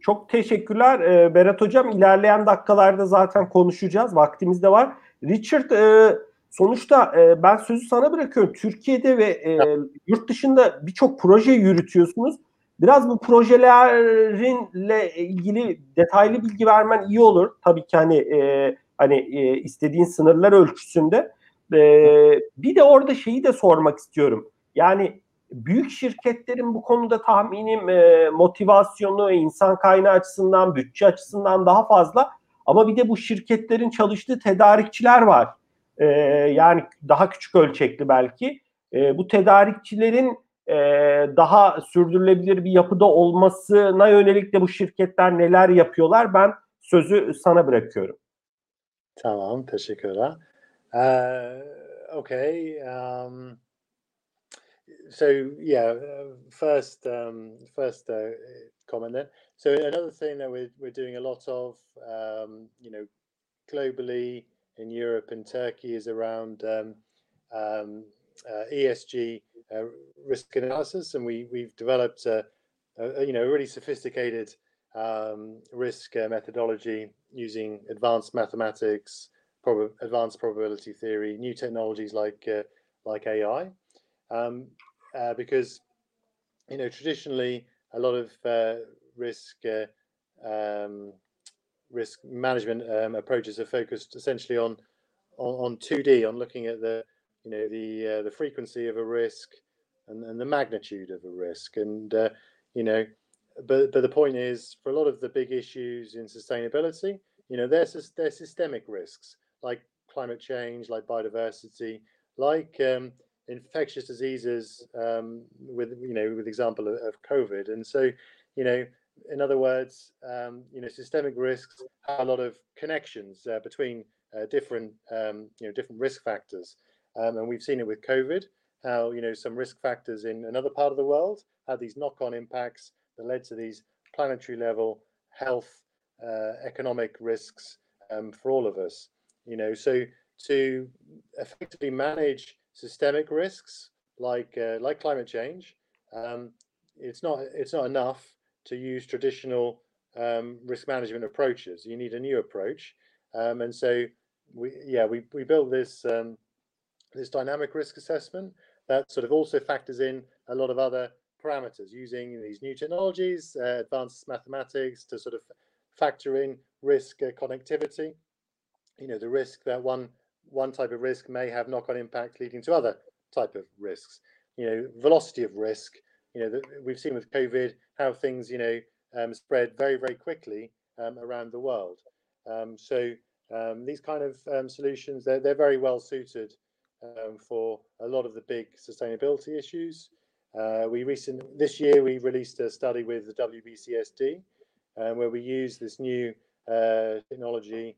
Çok teşekkürler e, Berat Hocam. İlerleyen dakikalarda zaten konuşacağız. Vaktimiz de var. Richard e, sonuçta e, ben sözü sana bırakıyorum. Türkiye'de ve e, yurt dışında birçok proje yürütüyorsunuz. Biraz bu projelerinle ilgili detaylı bilgi vermen iyi olur. Tabii ki hani e, hani e, istediğin sınırlar ölçüsünde. E, bir de orada şeyi de sormak istiyorum. Yani büyük şirketlerin bu konuda tahminim e, motivasyonu insan kaynağı açısından, bütçe açısından daha fazla. Ama bir de bu şirketlerin çalıştığı tedarikçiler var. E, yani daha küçük ölçekli belki. E, bu tedarikçilerin e, daha sürdürülebilir bir yapıda olmasına yönelik de bu şirketler neler yapıyorlar? Ben sözü sana bırakıyorum. Tamam, teşekkürler. Uh, okay. Um, so yeah, uh, first um, first uh, comment then. So another thing that we're we're doing a lot of, um, you know, globally in Europe and Turkey is around um, um, uh, ESG uh, risk analysis, and we we've developed a, a you know a really sophisticated um, risk uh, methodology using advanced mathematics, prob- advanced probability theory, new technologies like uh, like AI. Um, uh, because you know traditionally a lot of uh, risk uh, um, risk management um, approaches are focused essentially on, on on 2D on looking at the you know the uh, the frequency of a risk and, and the magnitude of a risk and uh, you know but but the point is for a lot of the big issues in sustainability you know there's there's systemic risks like climate change like biodiversity like um, infectious diseases um, with you know with example of, of, COVID. And so you know in other words um, you know systemic risks have a lot of connections uh, between uh, different um, you know different risk factors. Um, and we've seen it with COVID how you know some risk factors in another part of the world had these knock-on impacts that led to these planetary level health uh, economic risks um, for all of us you know so to effectively manage systemic risks like uh, like climate change, um, it's not it's not enough to use traditional um, risk management approaches. You need a new approach, um, and so we yeah we we built this um, this dynamic risk assessment that sort of also factors in a lot of other parameters using these new technologies, uh, advanced mathematics to sort of factor in risk uh, connectivity. You know the risk that one one type of risk may have knock-on impact leading to other type of risks. You know, velocity of risk you know, we've seen with COVID how things, you know, um, spread very, very quickly um, around the world. Um, so um, these kind of um, solutions, they're, they're very well suited for a lot of the big sustainability issues. Uh, we recent this year we released a study with the WBCSD um, where we use this new uh, technology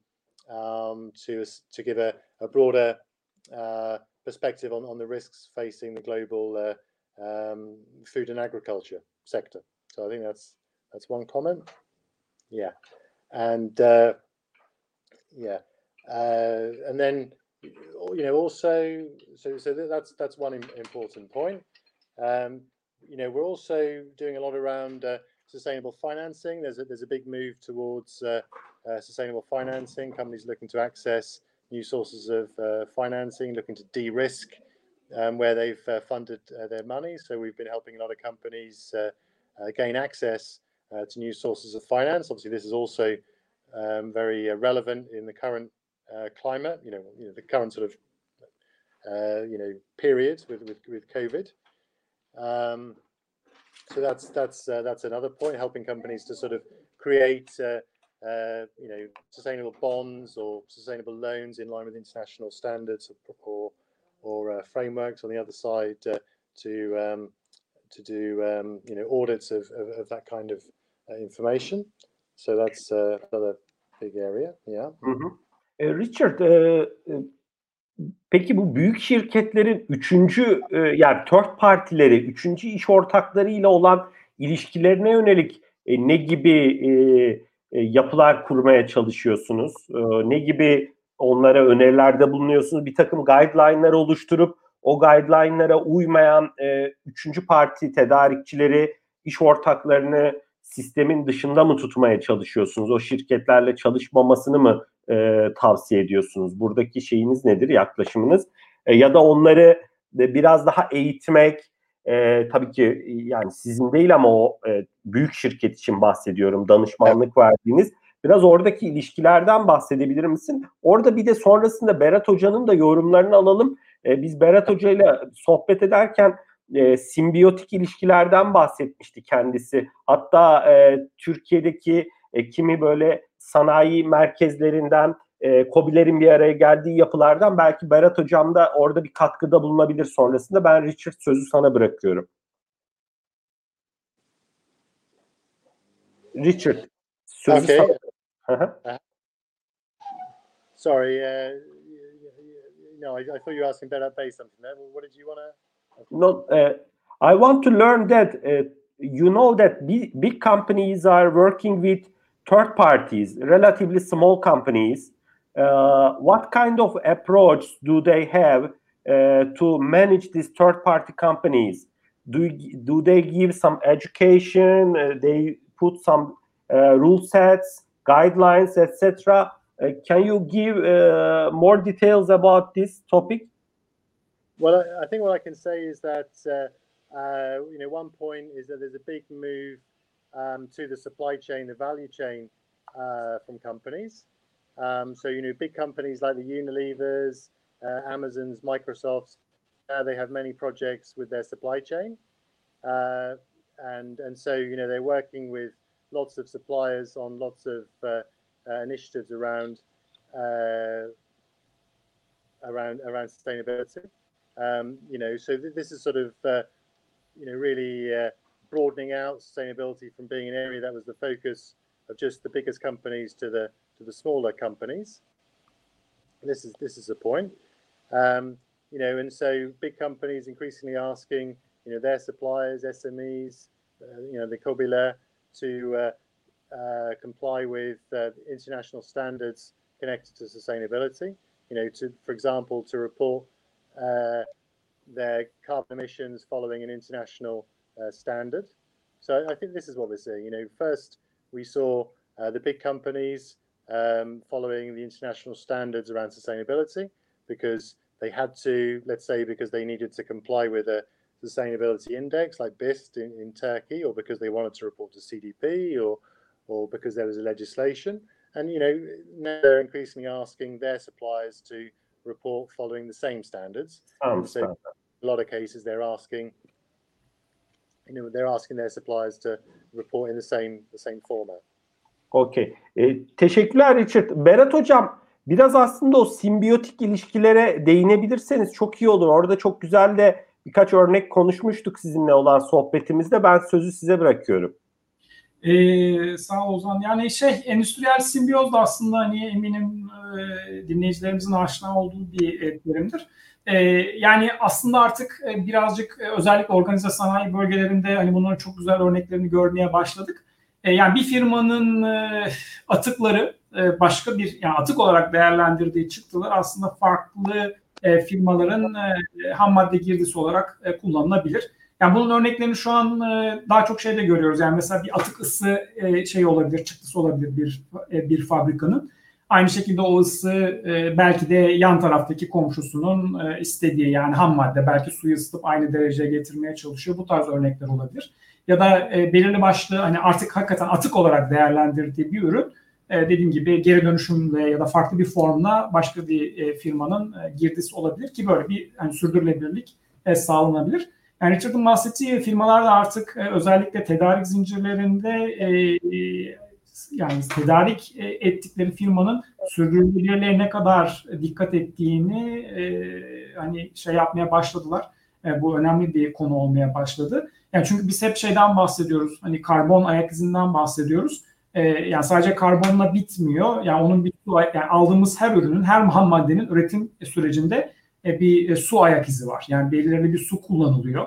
um, to to give a, a broader uh, perspective on, on the risks facing the global uh, um, food and agriculture sector. So I think that's that's one comment. Yeah, and uh, yeah, uh, and then you know also so so that's that's one important point. Um, you know we're also doing a lot around uh, sustainable financing. There's a, there's a big move towards uh, sustainable financing. Companies looking to access new sources of uh, financing, looking to de-risk um, where they've uh, funded uh, their money. So we've been helping a lot of companies uh, gain access to new sources of finance. Obviously, this is also um, very relevant in the current climate. You know, you know, the current sort of you know period with with, with COVID. Um, so that's that's that's another point, helping companies to sort of create uh, uh, you know sustainable bonds or sustainable loans in line with international standards or or uh, frameworks. On the other side, uh, to um, to do um, you know audits of, of, of that kind of uh, information. So that's another big area. Yeah. Hı hı. Richard, e, Peki bu büyük şirketlerin üçüncü e, yani third partileri, üçüncü iş ortaklarıyla olan ilişkilerine yönelik e, ne gibi e, e, yapılar kurmaya çalışıyorsunuz? E, ne gibi onlara önerilerde bulunuyorsunuz? Bir takım guideline'lar oluşturup o guideline'lara uymayan e, üçüncü parti tedarikçileri, iş ortaklarını sistemin dışında mı tutmaya çalışıyorsunuz? O şirketlerle çalışmamasını mı e, tavsiye ediyorsunuz? Buradaki şeyiniz nedir, yaklaşımınız? E, ya da onları biraz daha eğitmek, e, tabii ki yani sizin değil ama o e, büyük şirket için bahsediyorum, danışmanlık evet. verdiğiniz. Biraz oradaki ilişkilerden bahsedebilir misin? Orada bir de sonrasında Berat Hoca'nın da yorumlarını alalım. E, biz Berat Hoca ile sohbet ederken e, simbiyotik ilişkilerden bahsetmişti kendisi. Hatta e, Türkiye'deki e, kimi böyle sanayi merkezlerinden e, COBİ'lerin bir araya geldiği yapılardan belki Berat Hocam da orada bir katkıda bulunabilir sonrasında. Ben Richard sözü sana bırakıyorum. Richard, sözü okay. sana. Uh, sorry, uh, no, I, I thought you were asking Berat Bey something there. What did you want to? No, uh, I want to learn that uh, you know that big, big companies are working with third parties, relatively small companies, what kind of approach do they have uh, to manage these third party companies? Do, do they give some education? Uh, they put some uh, rule sets, guidelines, etc. Uh, can you give uh, more details about this topic? Well, I, I, think what I can say is that you know one point is that there's a big move um, to the supply chain, the value chain uh, from companies. Um, so, you know, big companies like the Unilevers, uh, Amazons, Microsofts, uh, they have many projects with their supply chain. Uh, and, and so, you know, they're working with lots of suppliers on lots of uh, uh, initiatives around around around sustainability. Um, you know, so th- this is sort of you know really broadening out sustainability from being an area that was the focus of just the biggest companies to the to the smaller companies. This is this is a point, um, you know, and so big companies increasingly asking you know their suppliers, SMEs, uh, you know, the Kobile to uh, uh, comply with uh, international standards connected to sustainability. You know, to for example, to report uh, their carbon emissions following an international uh, standard. So I think this is what we're seeing. You know, first we saw uh, the big companies um, following the international standards around sustainability because they had to, let's say, because they needed to comply with a sustainability index like BIST in, in Turkey, or because they wanted to report to CDP, or or because there was a legislation. And you know, now they're increasingly asking their suppliers to report following the same standards. Um, so, in a lot of cases, they're asking you know, they're asking their suppliers to report in the same the same format. Okey. E, teşekkürler Richard. Berat Hocam biraz aslında o simbiyotik ilişkilere değinebilirseniz çok iyi olur. Orada çok güzel de birkaç örnek konuşmuştuk sizinle olan sohbetimizde. Ben sözü size bırakıyorum. Ee, sağ ol Ozan. Yani şey endüstriyel simbiyoz da aslında hani eminim e, dinleyicilerimizin aşina olduğu bir terimdir. E, yani aslında artık e, birazcık e, özellikle organize sanayi bölgelerinde hani bunların çok güzel örneklerini görmeye başladık. E, yani bir firmanın e, atıkları e, başka bir yani atık olarak değerlendirdiği çıktılar aslında farklı e, firmaların e, ham madde girdisi olarak e, kullanılabilir. Yani bunun örneklerini şu an e, daha çok şeyde görüyoruz. Yani mesela bir atık ısı e, şey olabilir, çıktısı olabilir bir e, bir fabrikanın. Aynı şekilde o ısı e, belki de yan taraftaki komşusunun e, istediği yani ham madde belki suyu ısıtıp aynı dereceye getirmeye çalışıyor. Bu tarz örnekler olabilir. Ya da e, belirli başlı hani artık hakikaten atık olarak değerlendirdiği bir ürün e, dediğim gibi geri dönüşümle ya da farklı bir formla başka bir e, firmanın e, girdisi olabilir ki böyle bir hani sürdürülebilirlik e, sağlanabilir. Yani Richard'ın bahsettiği firmalar da artık e, özellikle tedarik zincirlerinde e, yani tedarik e, ettikleri firmanın sürdürülebilirliğe ne kadar dikkat ettiğini e, hani şey yapmaya başladılar. E, bu önemli bir konu olmaya başladı. Yani çünkü biz hep şeyden bahsediyoruz. Hani karbon ayak izinden bahsediyoruz. E, yani sadece karbonla bitmiyor. Yani onun bir yani aldığımız her ürünün, her ham maddenin üretim sürecinde e, bir e, su ayak izi var. Yani belirli bir su kullanılıyor.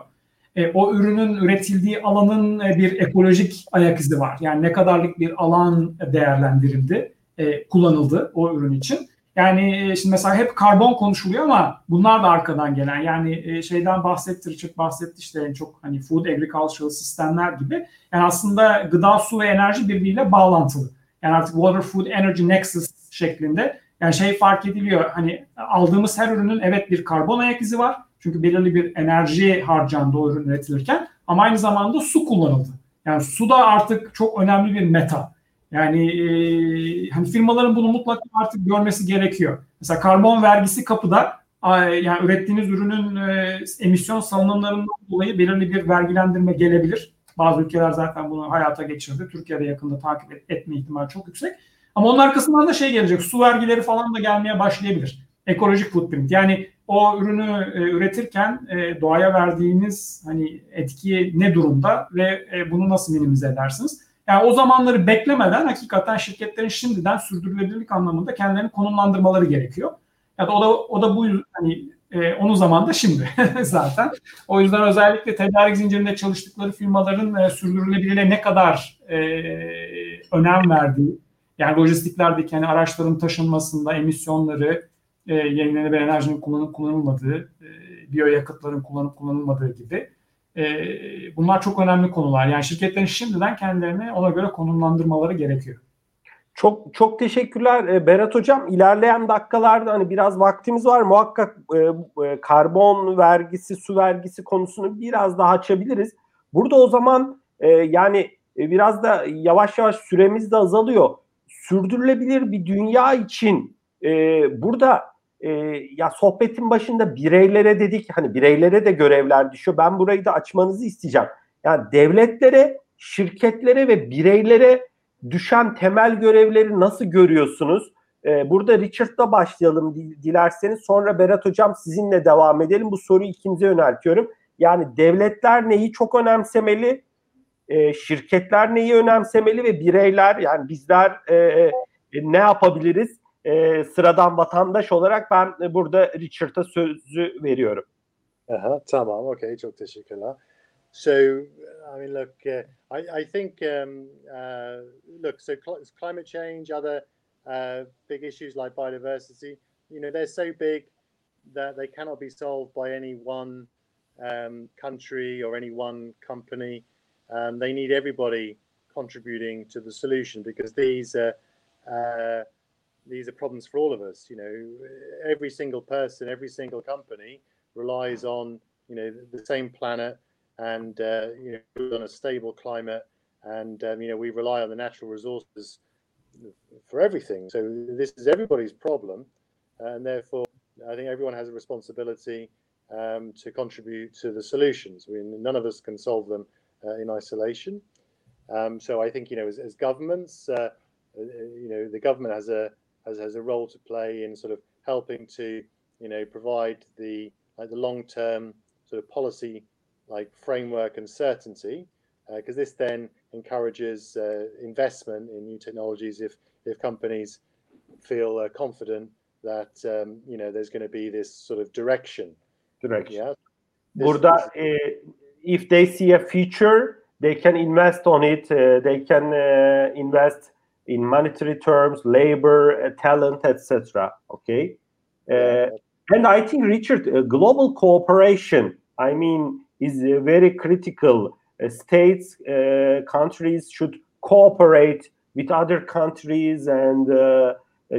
E, o ürünün üretildiği alanın e, bir ekolojik ayak izi var. Yani ne kadarlık bir alan değerlendirildi, e, kullanıldı o ürün için. Yani e, şimdi mesela hep karbon konuşuluyor ama bunlar da arkadan gelen. Yani e, şeyden bahsetti, Richard bahsetti işte en çok hani food agricultural sistemler gibi. Yani aslında gıda, su ve enerji birbiriyle bağlantılı. Yani artık water, food, energy nexus şeklinde yani şey fark ediliyor. Hani aldığımız her ürünün evet bir karbon ayak izi var. Çünkü belirli bir enerji harcandı o ürün üretilirken. Ama aynı zamanda su kullanıldı. Yani su da artık çok önemli bir meta. Yani e, hani firmaların bunu mutlaka artık görmesi gerekiyor. Mesela karbon vergisi kapıda yani ürettiğiniz ürünün e, emisyon salınımlarından dolayı belirli bir vergilendirme gelebilir. Bazı ülkeler zaten bunu hayata geçirdi. Türkiye'de yakında takip etme ihtimali çok yüksek. Ama onun arkasından da şey gelecek. Su vergileri falan da gelmeye başlayabilir. Ekolojik footprint. Yani o ürünü e, üretirken e, doğaya verdiğiniz hani etki ne durumda ve e, bunu nasıl minimize edersiniz? Yani o zamanları beklemeden hakikaten şirketlerin şimdiden sürdürülebilirlik anlamında kendilerini konumlandırmaları gerekiyor. Ya da o da o da bu hani e, onun zamanında şimdi zaten. O yüzden özellikle tedarik zincirinde çalıştıkları firmaların e, sürdürülebilirliğe ne kadar e, önem verdiği yani lojistiklerdeki hani araçların taşınmasında emisyonları, e, yenilenebilir enerjinin kullanıp kullanılmadığı, e, biyoyakıtların kullanıp kullanılmadığı gibi e, bunlar çok önemli konular. Yani şirketlerin şimdiden kendilerini ona göre konumlandırmaları gerekiyor. Çok çok teşekkürler e, Berat Hocam. İlerleyen dakikalarda hani biraz vaktimiz var. Muhakkak e, e, karbon vergisi, su vergisi konusunu biraz daha açabiliriz. Burada o zaman e, yani e, biraz da yavaş yavaş süremiz de azalıyor sürdürülebilir bir dünya için e, burada e, ya sohbetin başında bireylere dedik hani bireylere de görevler düşüyor. Ben burayı da açmanızı isteyeceğim. Yani devletlere, şirketlere ve bireylere düşen temel görevleri nasıl görüyorsunuz? Ee, burada Richard'la başlayalım dilerseniz. Sonra Berat Hocam sizinle devam edelim. Bu soruyu ikinize yöneltiyorum. Yani devletler neyi çok önemsemeli? e, şirketler neyi önemsemeli ve bireyler yani bizler e, e, ne yapabiliriz? E, sıradan vatandaş olarak ben burada Richard'a sözü veriyorum. Aha, tamam, okay, çok teşekkürler. So, I mean, look, uh, I, I think, um, uh, look, so cl climate change, other uh, big issues like biodiversity, you know, they're so big that they cannot be solved by any one um, country or any one company. Um, they need everybody contributing to the solution because these are uh, these are problems for all of us. You know, every single person, every single company relies on you know the same planet and uh, you know on a stable climate, and um, you know we rely on the natural resources for everything. So this is everybody's problem, and therefore I think everyone has a responsibility um, to contribute to the solutions. Mean, none of us can solve them uh, in isolation. Um, so I think you know, as, as governments, uh, uh, you know, the government has a has, has a role to play in sort of helping to you know provide the like the long term sort of policy like framework and certainty because uh, this then encourages uh, investment in new technologies if if companies feel uh, confident that um, you know there's going to be this sort of direction. Direction. Yeah. Burada e, if they see a future, they can invest on it. Uh, they can uh, invest in monetary terms, labor, uh, talent, etc. Okay. Yeah. and I think Richard, global cooperation. I mean, is very critical. states, countries should cooperate with other countries and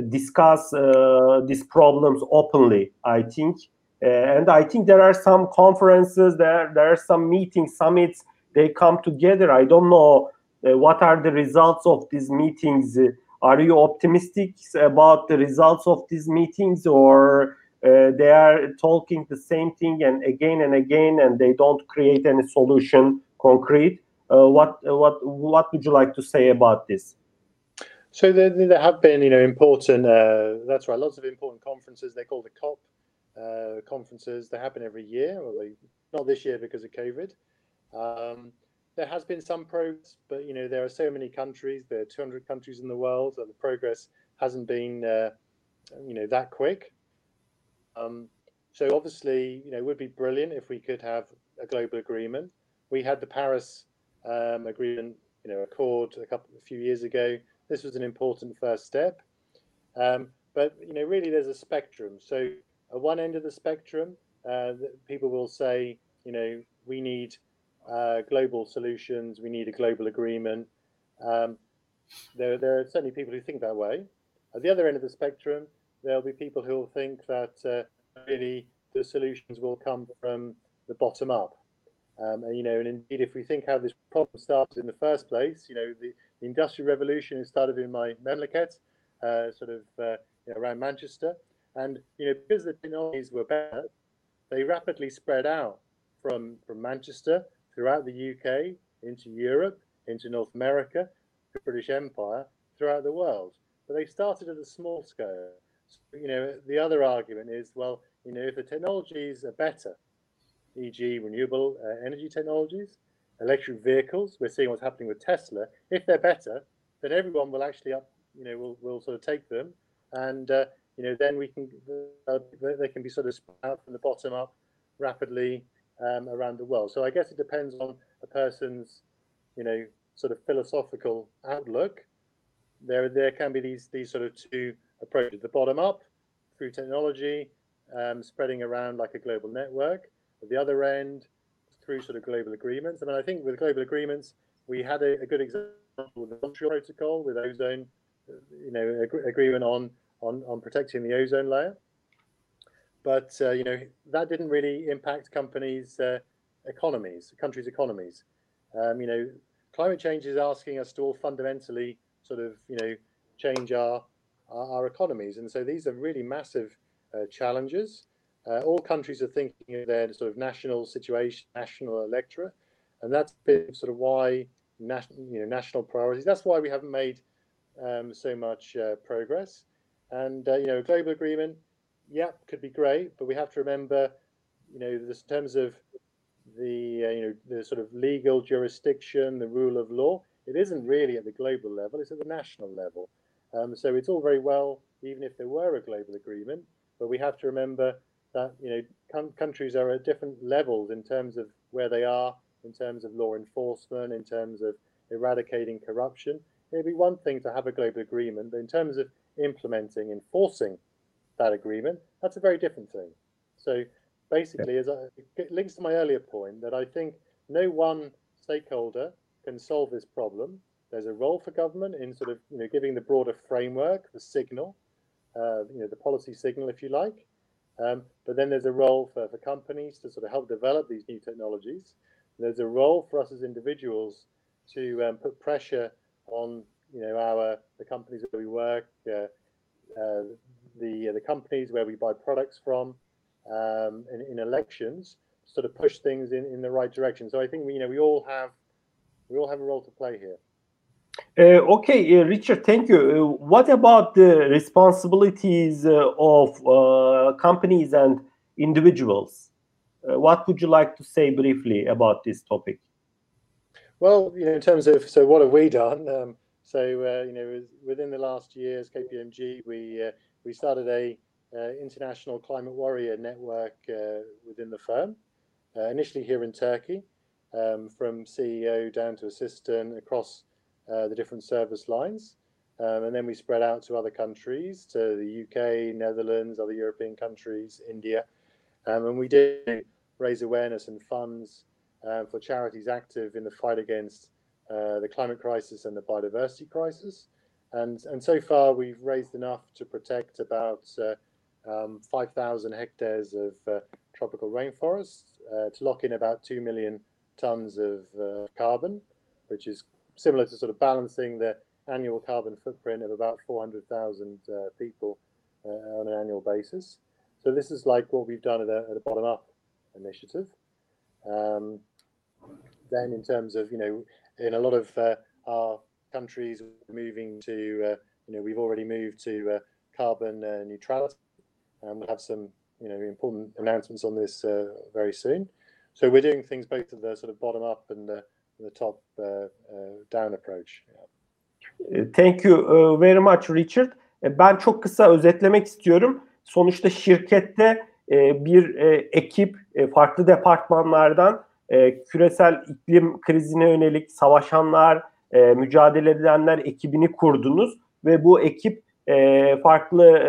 discuss uh, these problems openly i think uh, and i think there are some conferences there there are some meetings summits they come together i don't know uh, what are the results of these meetings are you optimistic about the results of these meetings or uh, they are talking the same thing and again and again and they don't create any solution concrete uh, what what what would you like to say about this so there, there have been, you know, important. Uh, that's right. Lots of important conferences. They call the COP uh, conferences. They happen every year. Well, they, not this year because of COVID. Um, there has been some progress, but you know there are so many countries. There are 200 countries in the world, and the progress hasn't been, uh, you know, that quick. Um, so obviously, you know, it would be brilliant if we could have a global agreement. We had the Paris um, agreement, you know, accord a couple, a few years ago this was an important first step. Um, but you know, really, there's a spectrum. So at one end of the spectrum, uh, people will say, you know, we need uh, global solutions, we need a global agreement. Um, there, there are certainly people who think that way. At the other end of the spectrum, there'll be people who will think that uh, really the solutions will come from the bottom up. Um, and you know, and indeed, if we think how this problem started in the first place, you know, the, the Industrial Revolution started in my memleket, uh, sort of uh, you know, around Manchester. And you know, because the technologies were better, they rapidly spread out from, from Manchester throughout the UK, into Europe, into North America, the British Empire, throughout the world. But they started at a small scale. So, you know, the other argument is, well, you know, if the technologies are better, e.g., renewable uh, energy technologies, electric vehicles. We're seeing what's happening with Tesla. If they're better, then everyone will actually up, you know, will will sort of take them, and uh, you know, then we can uh, they can be sort of spread out from the bottom up rapidly um, around the world. So I guess it depends on a person's, you know, sort of philosophical outlook. There there can be these these sort of two approaches: the bottom up through technology, um, spreading around like a global network. At the other end, through sort of global agreements. I mean, I think with global agreements, we had a, a good example with the Montreal Protocol, with ozone, you know, ag- agreement on, on on protecting the ozone layer. But uh, you know, that didn't really impact companies' uh, economies, countries' economies. Um, you know, climate change is asking us to all fundamentally sort of, you know, change our our, our economies, and so these are really massive uh, challenges. Uh, all countries are thinking of their sort of national situation, national electorate, and that's been sort of why national, you know, national priorities. That's why we haven't made um, so much uh, progress. And uh, you know, global agreement, yeah, could be great, but we have to remember, you know, in terms of the uh, you know the sort of legal jurisdiction, the rule of law, it isn't really at the global level; it's at the national level. Um, so it's all very well, even if there were a global agreement, but we have to remember that you know countries are at different levels in terms of where they are, in terms of law enforcement, in terms of eradicating corruption. It'd be one thing to have a global agreement, but in terms of implementing, enforcing that agreement, that's a very different thing. So basically, as I, it links to my earlier point that I think no one stakeholder can solve this problem. There's a role for government in sort of you know giving the broader framework, the signal, uh, you know the policy signal, if you like. Um, but then there's a role for, for companies to sort of help develop these new technologies. There's a role for us as individuals to um, put pressure on you know our the companies where we work, uh, uh, the the companies where we buy products from, um, in, in, elections, sort of push things in, in the right direction. So I think we, you know we all have we all have a role to play here. Uh, okay, uh, Richard, thank you. Uh, what about the responsibilities uh, of uh, companies and individuals? Uh, what would you like to say briefly about this topic? Well, you know, in terms of so what have we done? Um, so uh, you know, within the last years, KPMG, we uh, we started a uh, international climate warrior network uh, within the firm, uh, initially here in Turkey, um, from CEO down to assistant across uh, the different service lines. Um, and then we spread out to other countries, to the UK, Netherlands, other European countries, India. Um, and we did raise awareness and funds uh, for charities active in the fight against uh, the climate crisis and the biodiversity crisis. And, and so far, we've raised enough to protect about uh, um, 5,000 hectares of uh, tropical rainforest, uh, to lock in about 2 million tons of carbon, which is similar to sort of balancing the annual carbon footprint of about 400,000 uh, people on an annual basis. So this is like what we've done at a, a bottom-up initiative. Um, then in terms of, you know, in a lot of uh, our countries moving to, uh, you know, we've already moved to uh, carbon uh, neutrality and we'll have some, you know, important announcements on this very soon. So we're doing things both at the sort of bottom up and the, the top down approach. Thank you very much Richard. Ben çok kısa özetlemek istiyorum. Sonuçta şirkette bir ekip farklı departmanlardan küresel iklim krizine yönelik savaşanlar, mücadele edenler ekibini kurdunuz ve bu ekip farklı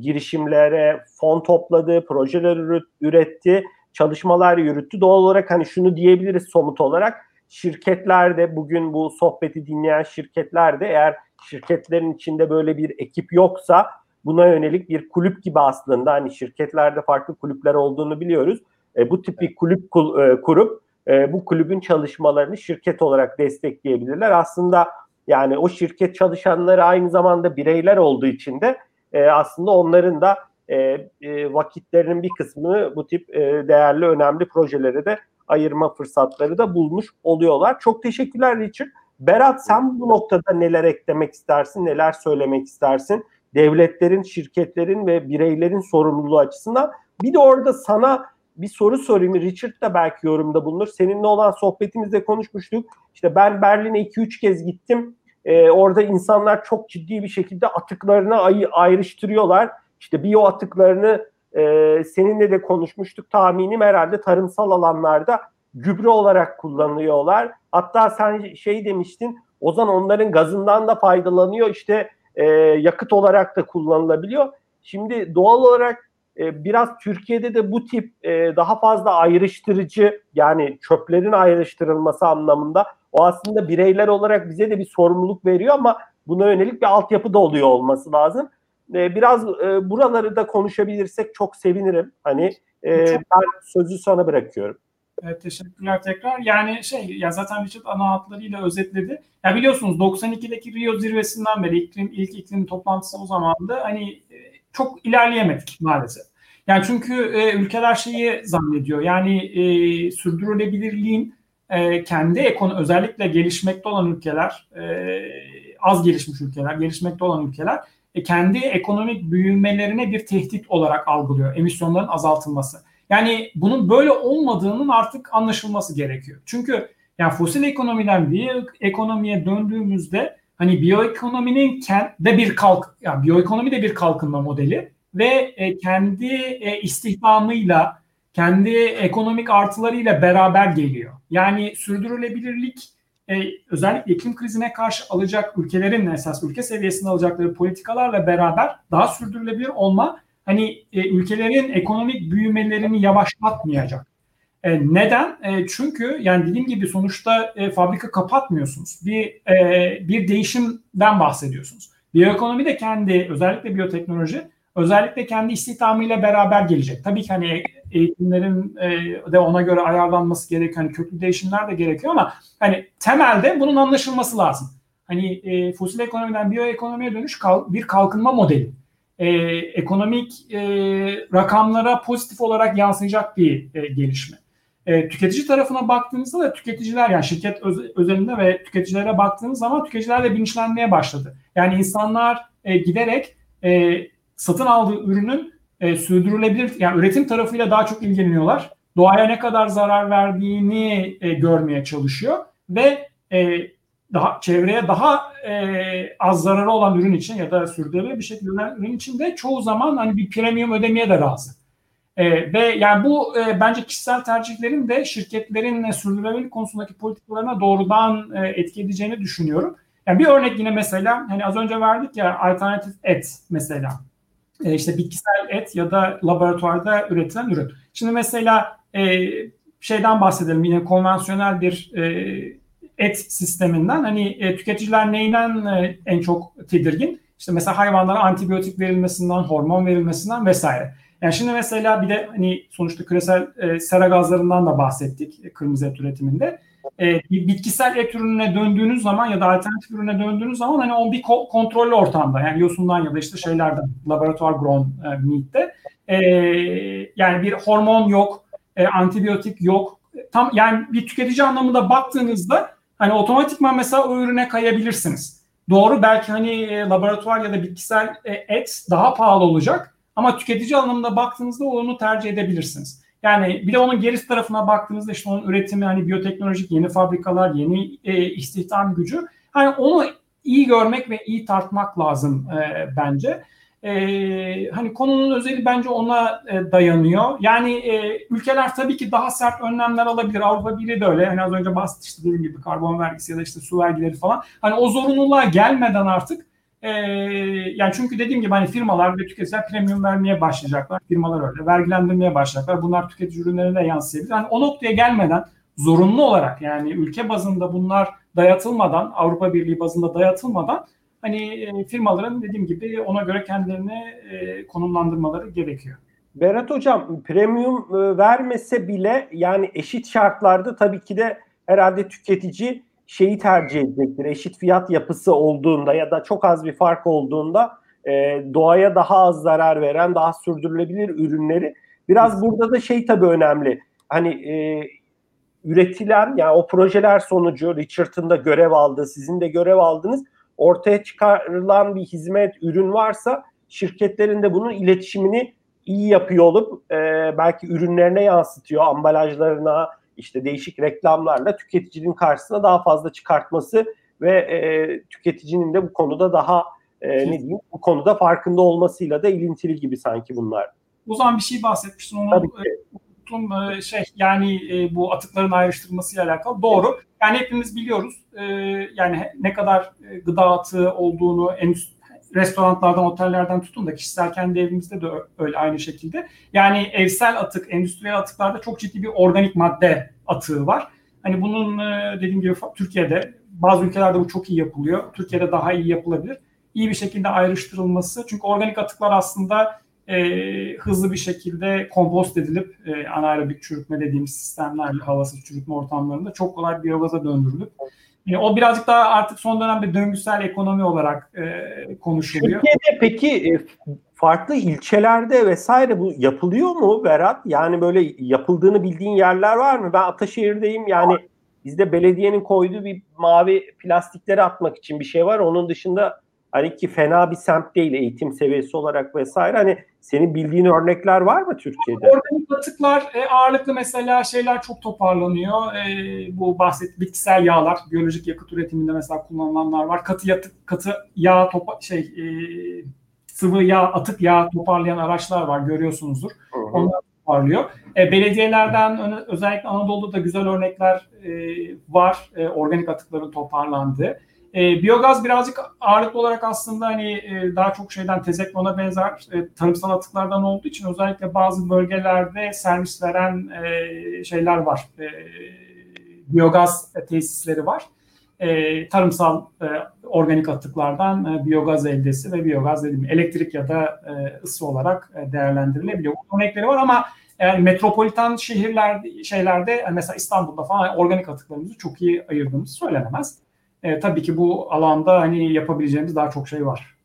girişimlere fon topladı, projeler üretti, çalışmalar yürüttü. Doğal olarak hani şunu diyebiliriz somut olarak şirketlerde bugün bu sohbeti dinleyen şirketlerde eğer şirketlerin içinde böyle bir ekip yoksa buna yönelik bir kulüp gibi aslında hani şirketlerde farklı kulüpler olduğunu biliyoruz. E, bu tip bir kulüp kul, e, kurup e, bu kulübün çalışmalarını şirket olarak destekleyebilirler. Aslında yani o şirket çalışanları aynı zamanda bireyler olduğu için de e, aslında onların da e, e, vakitlerinin bir kısmını bu tip e, değerli önemli projelere de ayırma fırsatları da bulmuş oluyorlar. Çok teşekkürler Richard. Berat sen bu noktada neler eklemek istersin, neler söylemek istersin? Devletlerin, şirketlerin ve bireylerin sorumluluğu açısından. Bir de orada sana bir soru sorayım. Richard da belki yorumda bulunur. Seninle olan sohbetimizde konuşmuştuk. İşte ben Berlin'e 2-3 kez gittim. Ee, orada insanlar çok ciddi bir şekilde atıklarını ay- ayrıştırıyorlar. İşte biyo atıklarını e, seninle de konuşmuştuk. Tahminim herhalde tarımsal alanlarda gübre olarak kullanıyorlar. Hatta sen şey demiştin, Ozan onların gazından da faydalanıyor. İşte e, yakıt olarak da kullanılabiliyor. Şimdi doğal olarak e, biraz Türkiye'de de bu tip e, daha fazla ayrıştırıcı yani çöplerin ayrıştırılması anlamında o aslında bireyler olarak bize de bir sorumluluk veriyor ama buna yönelik bir altyapı da oluyor olması lazım. E, biraz e, buraları da konuşabilirsek çok sevinirim. Hani e, ben sözü sana bırakıyorum. Evet, teşekkürler tekrar. Yani şey ya zaten Richard ana hatlarıyla özetledi. Ya biliyorsunuz 92'deki Rio zirvesinden beri iklim, ilk iklim toplantısı o zamandı. Hani çok ilerleyemedik maalesef. Yani çünkü e, ülkeler şeyi zannediyor. Yani e, sürdürülebilirliğin e, kendi ekonu özellikle gelişmekte olan ülkeler, e, az gelişmiş ülkeler, gelişmekte olan ülkeler e, kendi ekonomik büyümelerine bir tehdit olarak algılıyor emisyonların azaltılması. Yani bunun böyle olmadığının artık anlaşılması gerekiyor. Çünkü yani fosil ekonomiden bir ekonomiye döndüğümüzde hani biyoekonominin de bir kalk yani biyoekonomi de bir kalkınma modeli ve e, kendi e, istihdamıyla kendi ekonomik artılarıyla beraber geliyor. Yani sürdürülebilirlik e, özellikle iklim krizine karşı alacak ülkelerin esas ülke seviyesinde alacakları politikalarla beraber daha sürdürülebilir olma hani e, ülkelerin ekonomik büyümelerini yavaşlatmayacak. E, neden? E, çünkü yani dediğim gibi sonuçta e, fabrika kapatmıyorsunuz. Bir e, bir değişimden bahsediyorsunuz. Biyoekonomi de kendi özellikle biyoteknoloji özellikle kendi istihdamıyla beraber gelecek. Tabii ki hani eğitimlerin e, de ona göre ayarlanması gerekiyor. Hani köklü değişimler de gerekiyor ama hani temelde bunun anlaşılması lazım. Hani e, fosil ekonomiden biyoekonomiye dönüş kal, bir kalkınma modeli. E, ekonomik e, rakamlara pozitif olarak yansıyacak bir e, gelişme. E, tüketici tarafına baktığınızda da tüketiciler yani şirket öz, özelinde ve tüketicilere baktığınız zaman tüketiciler de bilinçlenmeye başladı. Yani insanlar e, giderek e, satın aldığı ürünün e, sürdürülebilir yani üretim tarafıyla daha çok ilgileniyorlar. Doğaya ne kadar zarar verdiğini e, görmeye çalışıyor ve e, daha çevreye daha e, az zararı olan ürün için ya da sürdürülebilir bir şekilde ürün için de çoğu zaman hani bir premium ödemeye de razı. E, ve yani bu e, bence kişisel tercihlerin de şirketlerin e, sürdürülebilirlik konusundaki politikalarına doğrudan e, etki edeceğini düşünüyorum. Yani bir örnek yine mesela hani az önce verdik ya alternatif et mesela. E, işte bitkisel et ya da laboratuvarda üretilen ürün. Şimdi mesela e, şeyden bahsedelim yine konvansiyonel bir e, et sisteminden hani e, tüketiciler neyden e, en çok tedirgin? İşte mesela hayvanlara antibiyotik verilmesinden, hormon verilmesinden vesaire. Yani şimdi mesela bir de hani sonuçta küresel e, sera gazlarından da bahsettik e, kırmızı et üretiminde. E, bitkisel et ürününe döndüğünüz zaman ya da alternatif ürüne döndüğünüz zaman hani o bir ko- kontrollü ortamda yani yosundan ya da işte şeylerden laboratuvar grown e, meat'te e, yani bir hormon yok, e, antibiyotik yok. Tam yani bir tüketici anlamında baktığınızda hani otomatikman mesela o ürüne kayabilirsiniz. Doğru belki hani e, laboratuvar ya da bitkisel e, et daha pahalı olacak ama tüketici anlamında baktığınızda onu tercih edebilirsiniz. Yani bir de onun gerisi tarafına baktığınızda işte onun üretimi hani biyoteknolojik yeni fabrikalar, yeni e, istihdam gücü. Hani onu iyi görmek ve iyi tartmak lazım e, bence. E, hani konunun özeli bence ona e, dayanıyor. Yani e, ülkeler tabii ki daha sert önlemler alabilir. Avrupa Birliği de öyle. Hani az önce bahsettik işte dediğim gibi karbon vergisi ya da işte su vergileri falan. Hani o zorunluluğa gelmeden artık e, yani çünkü dediğim gibi hani firmalar ve tüketiciler premium vermeye başlayacaklar. Firmalar öyle. Vergilendirmeye başlayacaklar. Bunlar tüketici ürünlerine yansıyabilir. Yani o noktaya gelmeden zorunlu olarak yani ülke bazında bunlar dayatılmadan, Avrupa Birliği bazında dayatılmadan hani e, firmaların dediğim gibi ona göre kendilerini e, konumlandırmaları gerekiyor. Berat Hocam premium e, vermese bile yani eşit şartlarda tabii ki de herhalde tüketici şeyi tercih edecektir. Eşit fiyat yapısı olduğunda ya da çok az bir fark olduğunda e, doğaya daha az zarar veren, daha sürdürülebilir ürünleri. Biraz burada da şey tabii önemli. Hani e, üretilen yani o projeler sonucu Richard'ın da görev aldığı, sizin de görev aldığınız ortaya çıkarılan bir hizmet, ürün varsa şirketlerin de bunun iletişimini iyi yapıyor olup e, belki ürünlerine yansıtıyor, ambalajlarına, işte değişik reklamlarla tüketicinin karşısına daha fazla çıkartması ve e, tüketicinin de bu konuda daha e, ne diyeyim bu konuda farkında olmasıyla da ilintili gibi sanki bunlar. Uzan bir şey bahsetmiştin onu Tabii ki. E, şey yani e, bu atıkların ayrıştırılmasıyla alakalı doğru. Yani hepimiz biliyoruz e, yani ne kadar e, gıda atığı olduğunu endüstri restoranlardan, otellerden tutun da kişisel kendi evimizde de öyle aynı şekilde. Yani evsel atık, endüstriyel atıklarda çok ciddi bir organik madde atığı var. Hani bunun e, dediğim gibi Türkiye'de bazı ülkelerde bu çok iyi yapılıyor. Türkiye'de daha iyi yapılabilir. İyi bir şekilde ayrıştırılması. Çünkü organik atıklar aslında e, hızlı bir şekilde kompost edilip e, anaerobik çürütme dediğimiz sistemlerle havasız çürütme ortamlarında çok kolay biyogaza döndürülüp yani o birazcık daha artık son dönemde döngüsel ekonomi olarak e, konuşuluyor. Türkiye'de peki e, farklı ilçelerde vesaire bu yapılıyor mu Berat? Yani böyle yapıldığını bildiğin yerler var mı? Ben Ataşehir'deyim yani bizde belediyenin koyduğu bir mavi plastikleri atmak için bir şey var. Onun dışında hani ki fena bir semt değil eğitim seviyesi olarak vesaire. Hani senin bildiğin örnekler var mı Türkiye'de? Organik atıklar e, ağırlıklı mesela şeyler çok toparlanıyor. E, bu bahset bitkisel yağlar, biyolojik yakıt üretiminde mesela kullanılanlar var. Katı yatık, katı yağ topa, şey e, sıvı yağ, atık yağ toparlayan araçlar var görüyorsunuzdur. Hı hı. Onlar toparlıyor. E, belediyelerden özellikle Anadolu'da da güzel örnekler e, var. E, organik atıkların toparlandığı. E, biyogaz birazcık ağırlıklı olarak aslında hani e, daha çok şeyden tezeklona benzer e, tarımsal atıklardan olduğu için özellikle bazı bölgelerde servis veren e, şeyler var. E, biyogaz tesisleri var. E, tarımsal e, organik atıklardan e, biyogaz eldesi ve biyogaz dedim elektrik ya da e, ısı olarak e, değerlendirilebiliyor. Örnekleri var ama yani metropolitan şehirler şeylerde mesela İstanbul'da falan organik atıklarımızı çok iyi ayırdığımız söylenemez e, tabii ki bu alanda hani yapabileceğimiz daha çok şey var.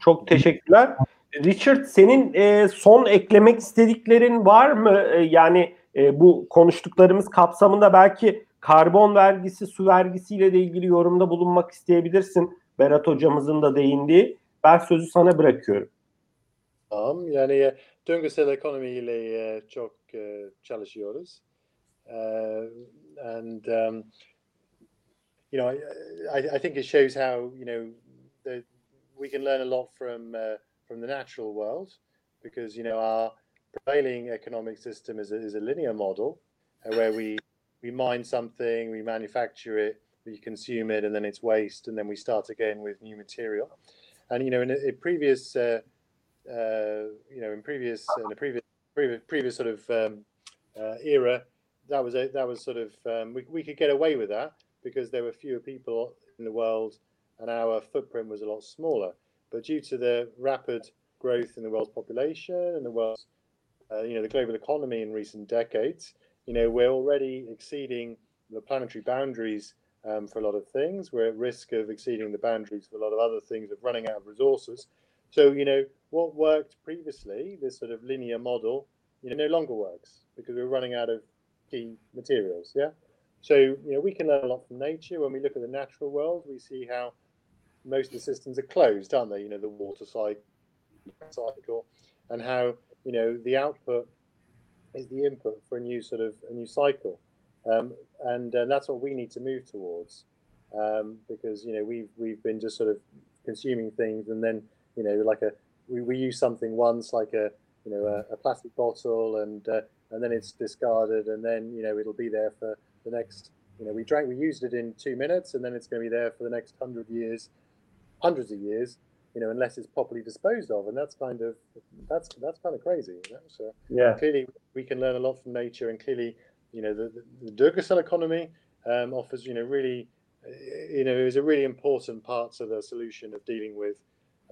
Çok teşekkürler. Richard senin e, son eklemek istediklerin var mı? E, yani e, bu konuştuklarımız kapsamında belki karbon vergisi, su vergisiyle de ilgili yorumda bulunmak isteyebilirsin. Berat hocamızın da değindiği. Ben sözü sana bırakıyorum. Tamam. Yani e, döngüsel ekonomiyle e, çok e, çalışıyoruz. Uh, and um, you know, I, I think it shows how you know that we can learn a lot from uh, from the natural world because you know our prevailing economic system is a, is a linear model uh, where we we mine something, we manufacture it, we consume it, and then it's waste, and then we start again with new material. And you know, in a, a previous, uh, uh, you know, in previous, in a previous, previous, previous sort of um, uh, era, that was a, that was sort of um, we we could get away with that because there were fewer people in the world, and our footprint was a lot smaller. But due to the rapid growth in the world's population and the world's, uh, you know, the global economy in recent decades, you know, we're already exceeding the planetary boundaries um, for a lot of things. We're at risk of exceeding the boundaries for a lot of other things, of running out of resources. So, you know, what worked previously, this sort of linear model, you know, no longer works because we're running out of key materials. Yeah. So, you know, we can learn a lot from nature. When we look at the natural world, we see how most of the systems are closed, aren't they? You know, the water cycle, and how, you know, the output is the input for a new sort of a new cycle, um, and uh, that's what we need to move towards, um, because you know we've we've been just sort of consuming things, and then you know like a we, we use something once like a you know a, a plastic bottle, and uh, and then it's discarded, and then you know it'll be there for the next you know we drank we used it in two minutes, and then it's going to be there for the next hundred years, hundreds of years, you know, unless it's properly disposed of, and that's kind of that's that's kind of crazy. You know? So yeah, clearly we can learn a lot from nature, and clearly, you know, the, the, economy um, offers, you know, really, you know, is a really important part of the solution of dealing with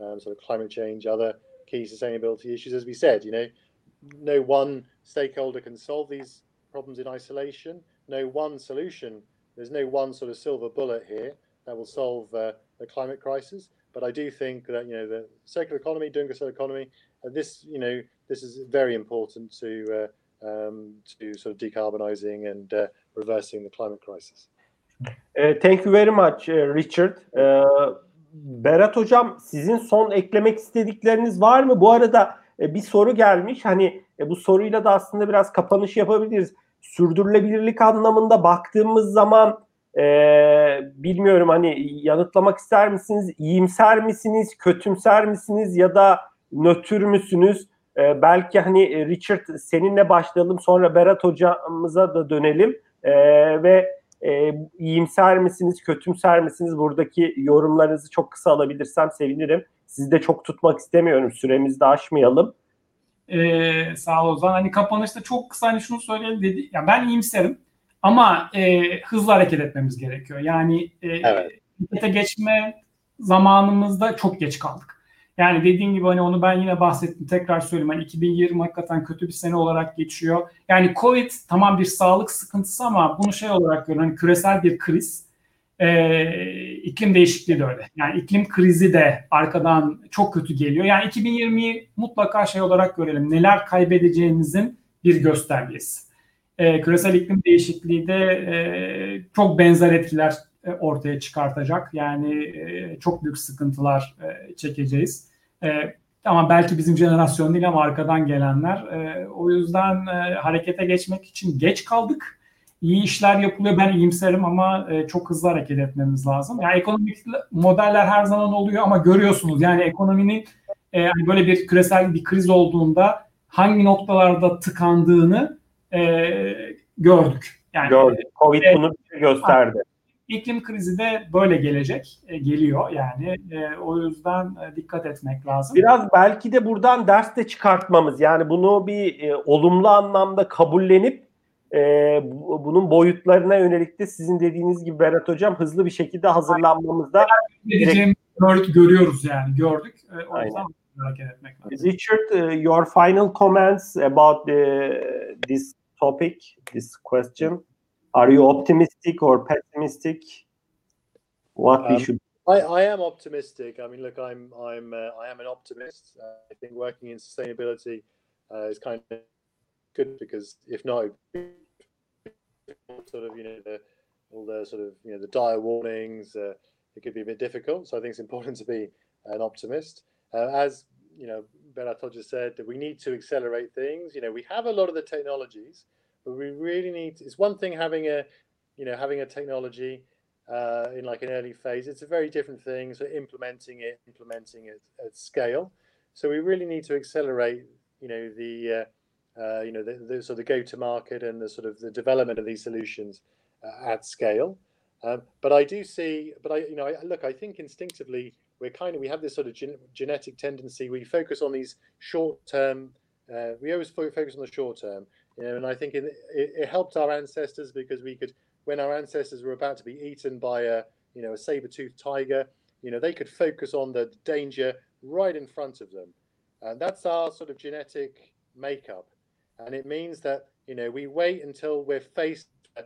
um, sort of climate change, other key sustainability issues. As we said, you know, no one stakeholder can solve these problems in isolation. No one solution. There's no one sort of silver bullet here that will solve uh, the climate crisis but I do think that you know the circular economy, doing a circular economy, uh, this you know this is very important to uh, um, to sort of decarbonising and uh, reversing the climate crisis. Uh, thank you very much, uh, Richard. Uh, Berat Hocam, sizin son eklemek istedikleriniz var mı? Bu arada e, bir soru gelmiş. Hani e, bu soruyla da aslında biraz kapanış yapabiliriz. Sürdürülebilirlik anlamında baktığımız zaman e, bilmiyorum hani yanıtlamak ister misiniz? İyimser misiniz? Kötümser misiniz? Ya da nötr müsünüz? E, belki hani Richard seninle başlayalım sonra Berat hocamıza da dönelim. E, ve e, iyimser misiniz? Kötümser misiniz? Buradaki yorumlarınızı çok kısa alabilirsem sevinirim. Sizi de çok tutmak istemiyorum. Süremizi de aşmayalım. Ee, sağ ol Ozan. Hani kapanışta çok kısa hani şunu söyleyelim dedi. Yani ben iyimserim. Ama e, hızlı hareket etmemiz gerekiyor. Yani e, evet. geçme zamanımızda çok geç kaldık. Yani dediğim gibi hani onu ben yine bahsettim tekrar söyleyeyim. Hani 2020 hakikaten kötü bir sene olarak geçiyor. Yani Covid tamam bir sağlık sıkıntısı ama bunu şey olarak görüyorum. Hani küresel bir kriz. Ee, iklim değişikliği de öyle. Yani iklim krizi de arkadan çok kötü geliyor. Yani 2020'yi mutlaka şey olarak görelim. Neler kaybedeceğimizin bir göstergesi e, küresel iklim değişikliği de e, çok benzer etkiler e, ortaya çıkartacak. Yani e, çok büyük sıkıntılar e, çekeceğiz. E, ama belki bizim jenerasyon değil ama arkadan gelenler. E, o yüzden e, harekete geçmek için geç kaldık. İyi işler yapılıyor. Ben iyimserim ama e, çok hızlı hareket etmemiz lazım. Yani ekonomik modeller her zaman oluyor ama görüyorsunuz yani ekonominin e, hani böyle bir küresel bir kriz olduğunda hangi noktalarda tıkandığını e, gördük. Yani gördük. Covid e, bunu gösterdi. İklim krizi de böyle gelecek, e, geliyor yani. E, o yüzden e, dikkat etmek lazım. Biraz belki de buradan ders de çıkartmamız. Yani bunu bir e, olumlu anlamda kabullenip e, bunun boyutlarına yönelik de sizin dediğiniz gibi Berat Hocam hızlı bir şekilde hazırlanmamızda direkt... gördük, görüyoruz yani gördük. E, o yüzden hareket etmek lazım. Richard, uh, your final comments about the, this topic, this question? Are you optimistic or pessimistic? What um, we should. I, I am optimistic. I mean, look, I'm I'm uh, I am an optimist. Uh, I think working in sustainability uh, is kind of good because if not, sort of you know the, all the sort of you know the dire warnings, uh, it could be a bit difficult. So I think it's important to be an optimist. Uh, as you know, Beratol just said that we need to accelerate things. You know, we have a lot of the technologies, but we really need. To, it's one thing having a, you know, having a technology uh, in like an early phase. It's a very different thing. So implementing it, implementing it at scale. So we really need to accelerate. You know the. Uh, uh, you know, the, the sort of the go-to-market and the sort of the development of these solutions uh, at scale. Um, but I do see, but I, you know, I, look, I think instinctively we're kind of we have this sort of gen- genetic tendency. We focus on these short-term. Uh, we always focus on the short term, you know, and I think it, it, helped our ancestors because we could, when our ancestors were about to be eaten by a, you know, a saber-toothed tiger, you know, they could focus on the danger right in front of them, and that's our sort of genetic makeup and it means that you know we wait until we're faced a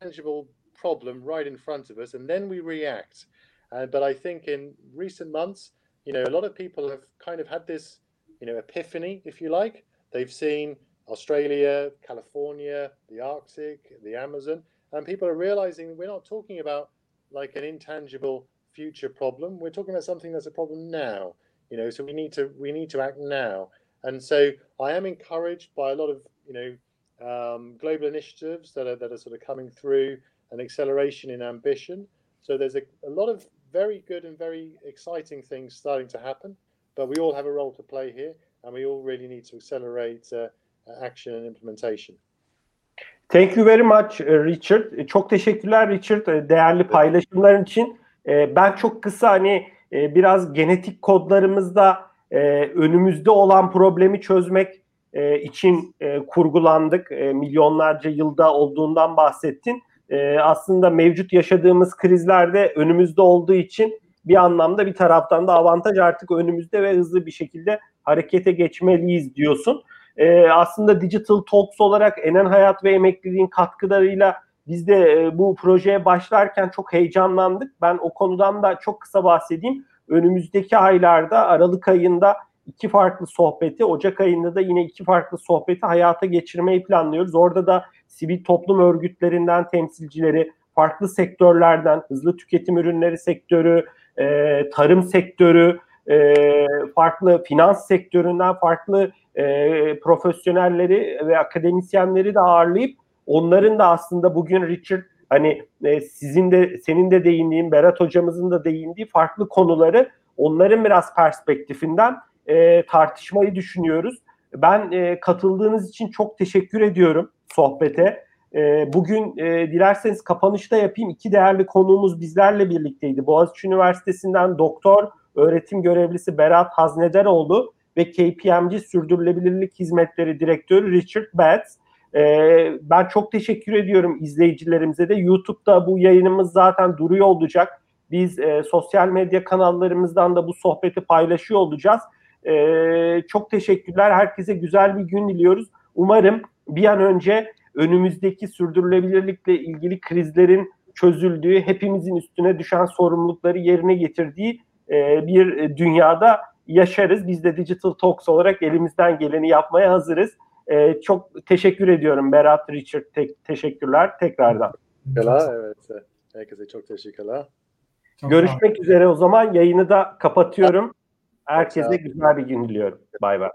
tangible problem right in front of us and then we react. Uh, but i think in recent months you know a lot of people have kind of had this you know epiphany if you like. They've seen australia california the arctic the amazon and people are realizing we're not talking about like an intangible future problem. We're talking about something that's a problem now. You know so we need to we need to act now and so I am encouraged by a lot of you know um, global initiatives that are that are sort of coming through, an acceleration in ambition. So there's a, a lot of very good and very exciting things starting to happen, but we all have a role to play here, and we all really need to accelerate uh, action and implementation. Thank you very much Richard. Çok teşekkürler Richard değerli paylaşımların için. Ben çok kısa hani biraz genetik kodlarımızda e, önümüzde olan problemi çözmek e, için e, kurgulandık. E, milyonlarca yılda olduğundan bahsettin. E, aslında mevcut yaşadığımız krizlerde önümüzde olduğu için bir anlamda bir taraftan da avantaj artık önümüzde ve hızlı bir şekilde harekete geçmeliyiz diyorsun. E, aslında Digital Talks olarak Enen Hayat ve Emekliliğin katkılarıyla biz de e, bu projeye başlarken çok heyecanlandık. Ben o konudan da çok kısa bahsedeyim önümüzdeki aylarda Aralık ayında iki farklı sohbeti, Ocak ayında da yine iki farklı sohbeti hayata geçirmeyi planlıyoruz. Orada da sivil toplum örgütlerinden temsilcileri, farklı sektörlerden, hızlı tüketim ürünleri sektörü, e, tarım sektörü, e, farklı finans sektöründen farklı e, profesyonelleri ve akademisyenleri de ağırlayıp onların da aslında bugün Richard hani e, sizin de senin de değindiğin Berat hocamızın da değindiği farklı konuları onların biraz perspektifinden e, tartışmayı düşünüyoruz. Ben e, katıldığınız için çok teşekkür ediyorum sohbete. E, bugün e, dilerseniz kapanışta yapayım. İki değerli konuğumuz bizlerle birlikteydi. Boğaziçi Üniversitesi'nden doktor öğretim görevlisi Berat Haznederoğlu ve KPMG Sürdürülebilirlik Hizmetleri Direktörü Richard Betts. Ee, ben çok teşekkür ediyorum izleyicilerimize de. YouTube'da bu yayınımız zaten duruyor olacak. Biz e, sosyal medya kanallarımızdan da bu sohbeti paylaşıyor olacağız. E, çok teşekkürler. Herkese güzel bir gün diliyoruz. Umarım bir an önce önümüzdeki sürdürülebilirlikle ilgili krizlerin çözüldüğü, hepimizin üstüne düşen sorumlulukları yerine getirdiği e, bir dünyada yaşarız. Biz de Digital Talks olarak elimizden geleni yapmaya hazırız. Ee, çok teşekkür ediyorum Berat, Richard. Te- teşekkürler tekrardan. Teşekkürler. Evet. Herkese çok teşekkürler. Çok Görüşmek üzere o zaman. Yayını da kapatıyorum. Herkese güzel bir gün diliyorum. Bay bay.